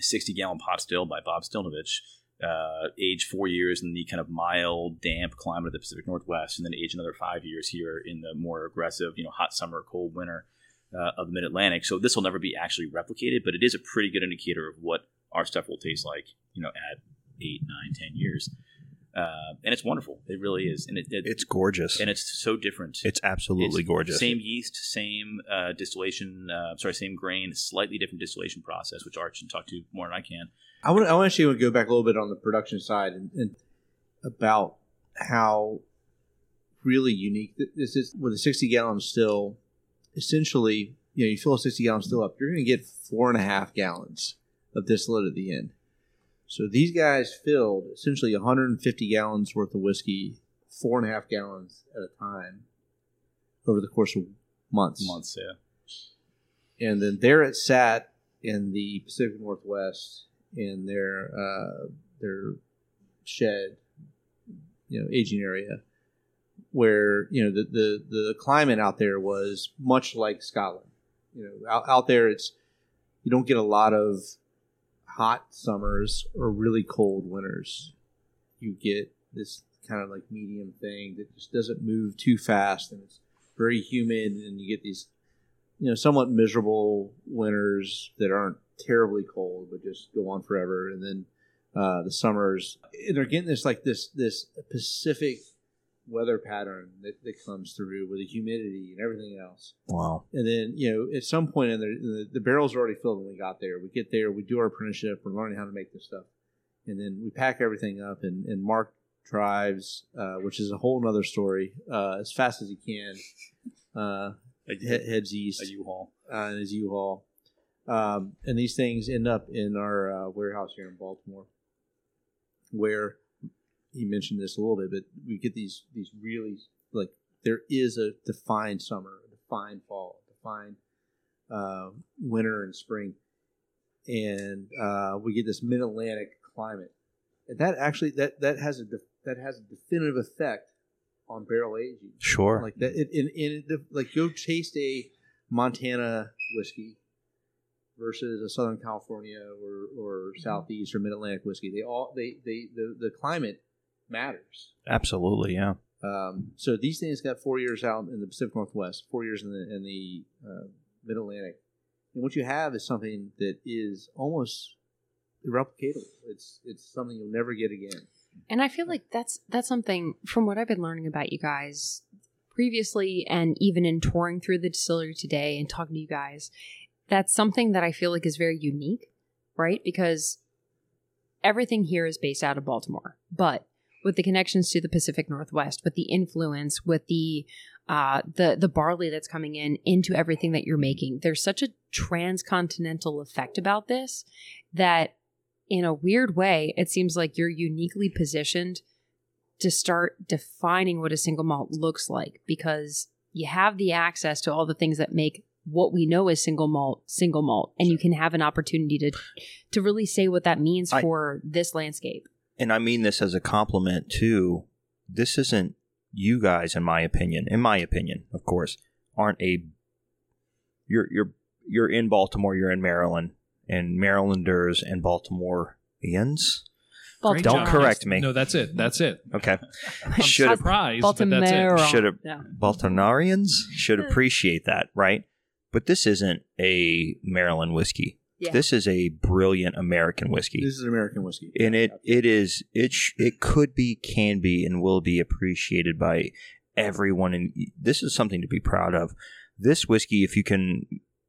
60 gallon pot still by Bob Stilnovich, uh, aged four years in the kind of mild, damp climate of the Pacific Northwest, and then aged another five years here in the more aggressive, you know, hot summer, cold winter uh, of the Mid Atlantic. So this will never be actually replicated, but it is a pretty good indicator of what our stuff will taste like, you know, at eight, nine, ten years. Uh, and it's wonderful. It really is, and it, it It's gorgeous. and it's so different. it's absolutely It's gorgeous. Same yeast, same uh, distillation. Uh, sorry, same grain, slightly different distillation process, which Arch can talk to more than I can. I want. I want to actually go back a little bit on the production side and, and about how really unique this is with a sixty gallon still. Essentially, you know, you fill a sixty gallon still up, you're going to get four and a half gallons of distillate at the end. So these guys filled essentially 150 gallons worth of whiskey, four and a half gallons at a time, over the course of months Months, yeah. and then there it sat in the Pacific Northwest in their uh, their shed, you know, aging area, where you know the, the the climate out there was much like Scotland. You know, out, out there it's you don't get a lot of hot summers or really cold winters. You get this kind of like medium thing that just doesn't move too fast and it's very humid and you get these you know somewhat miserable winters that aren't terribly cold but just go on forever and then uh, the summers and they're getting this like this this pacific weather pattern that, that comes through with the humidity and everything else wow. and then you know at some point in the, the the barrels are already filled when we got there we get there we do our apprenticeship we're learning how to make this stuff and then we pack everything up and, and mark drives uh, which is a whole nother story uh, as fast as he can uh, he- heads east a U-Haul. uh, in his U-Haul. Um, and these things end up in our uh, warehouse here in Baltimore, where he mentioned this a little bit, but we get these these really like there is a defined summer, a defined fall, a defined uh, winter and spring, and uh, we get this mid Atlantic climate, and that actually that that has a def- that has a definitive effect on barrel aging Sure. like that. It, in, in it, like go taste a Montana whiskey versus a Southern California or, or Southeast or Mid Atlantic whiskey. They all they, they the, the climate matters. absolutely. Yeah. Um, so these things got four years out in the Pacific Northwest, four years in the in the uh, Mid Atlantic, and what you have is something that is almost irreplicatable. It's it's something you'll never get again. And I feel like that's that's something from what I've been learning about you guys previously and even in touring through the distillery today and talking to you guys, that's something that I feel like is very unique, right? Because everything here is based out of Baltimore. But with the connections to the Pacific Northwest, with the influence, with the uh, the the barley that's coming in into everything that you're making, there's such a transcontinental effect about this that in a weird way, it seems like you're uniquely positioned to start defining what a single malt looks like because you have the access to all the things that make what we know as single malt single malt and you can have an opportunity to to really say what that means I- for this landscape and I mean this as a compliment too. This isn't you guys, in my opinion. In my opinion, of course, aren't a. You're you're you're in Baltimore. You're in Maryland, and Marylanders and Baltimoreans. Great Don't correct me. No, that's it. That's it. Okay, [laughs] I'm should have surprised, but that's it. should have Yeah. Baltimoreans should [laughs] appreciate that, right? But this isn't a Maryland whiskey. Yeah. This is a brilliant American whiskey. This is American whiskey, and it it is it sh- it could be can be and will be appreciated by everyone and this is something to be proud of this whiskey if you can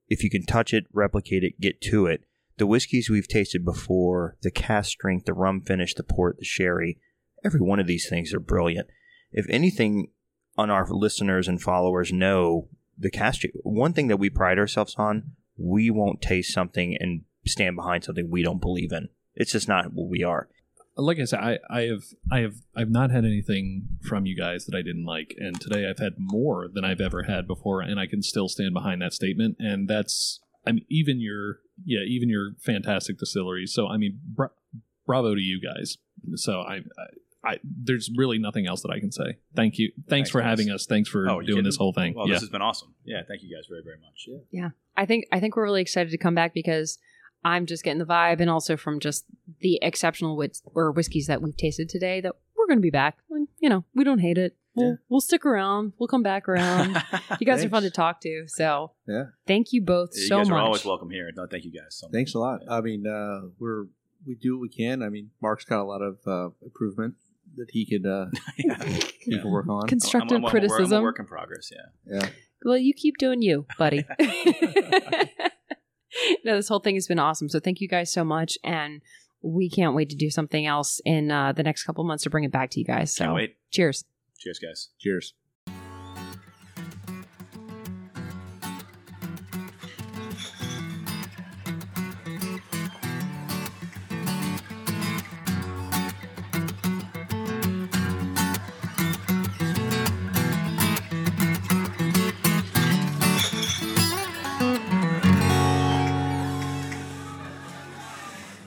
if you can touch it replicate it get to it the whiskeys we've tasted before the cask strength the rum finish the port the sherry every one of these things are brilliant if anything on our listeners and followers know the cast one thing that we pride ourselves on we won't taste something and stand behind something we don't believe in. It's just not what we are. like I said, I, I have I have I've not had anything from you guys that I didn't like, and today I've had more than I've ever had before, and I can still stand behind that statement. And that's I mean, even your yeah, even your fantastic distilleries. So I mean, bra- bravo to you guys. So I, I, I there's really nothing else that I can say. Thank you. Thanks, Thanks, for guys. having us. Thanks for Oh, doing this whole thing. Well, yeah. this has been awesome. Yeah, thank you guys very, very much. Yeah. I think I think we're really excited to come back because I'm just getting the vibe, and also from just the exceptional whis- or whiskeys that we've tasted today, that we're going to be back. And, you know, we don't hate it. We'll Yeah. we'll stick around. We'll come back around. [laughs] you guys are fun to talk to. So Yeah. thank you both you so guys much. are always welcome here. No, thank you guys. So Thanks a lot. I mean, uh, we're we do what we can. I mean, Mark's got a lot of uh, improvement that he could uh, [laughs] yeah. he could work on. Constructive I'm, I'm, I'm, a work- I'm criticism. a work in progress. Yeah. Yeah. Well, you keep doing you, buddy. [laughs] [laughs] no, this whole thing has been awesome. So thank you guys so much, and we can't wait to do something else in uh, the next couple months to bring it back to you guys. So Can't wait. cheers. Cheers, guys. Cheers.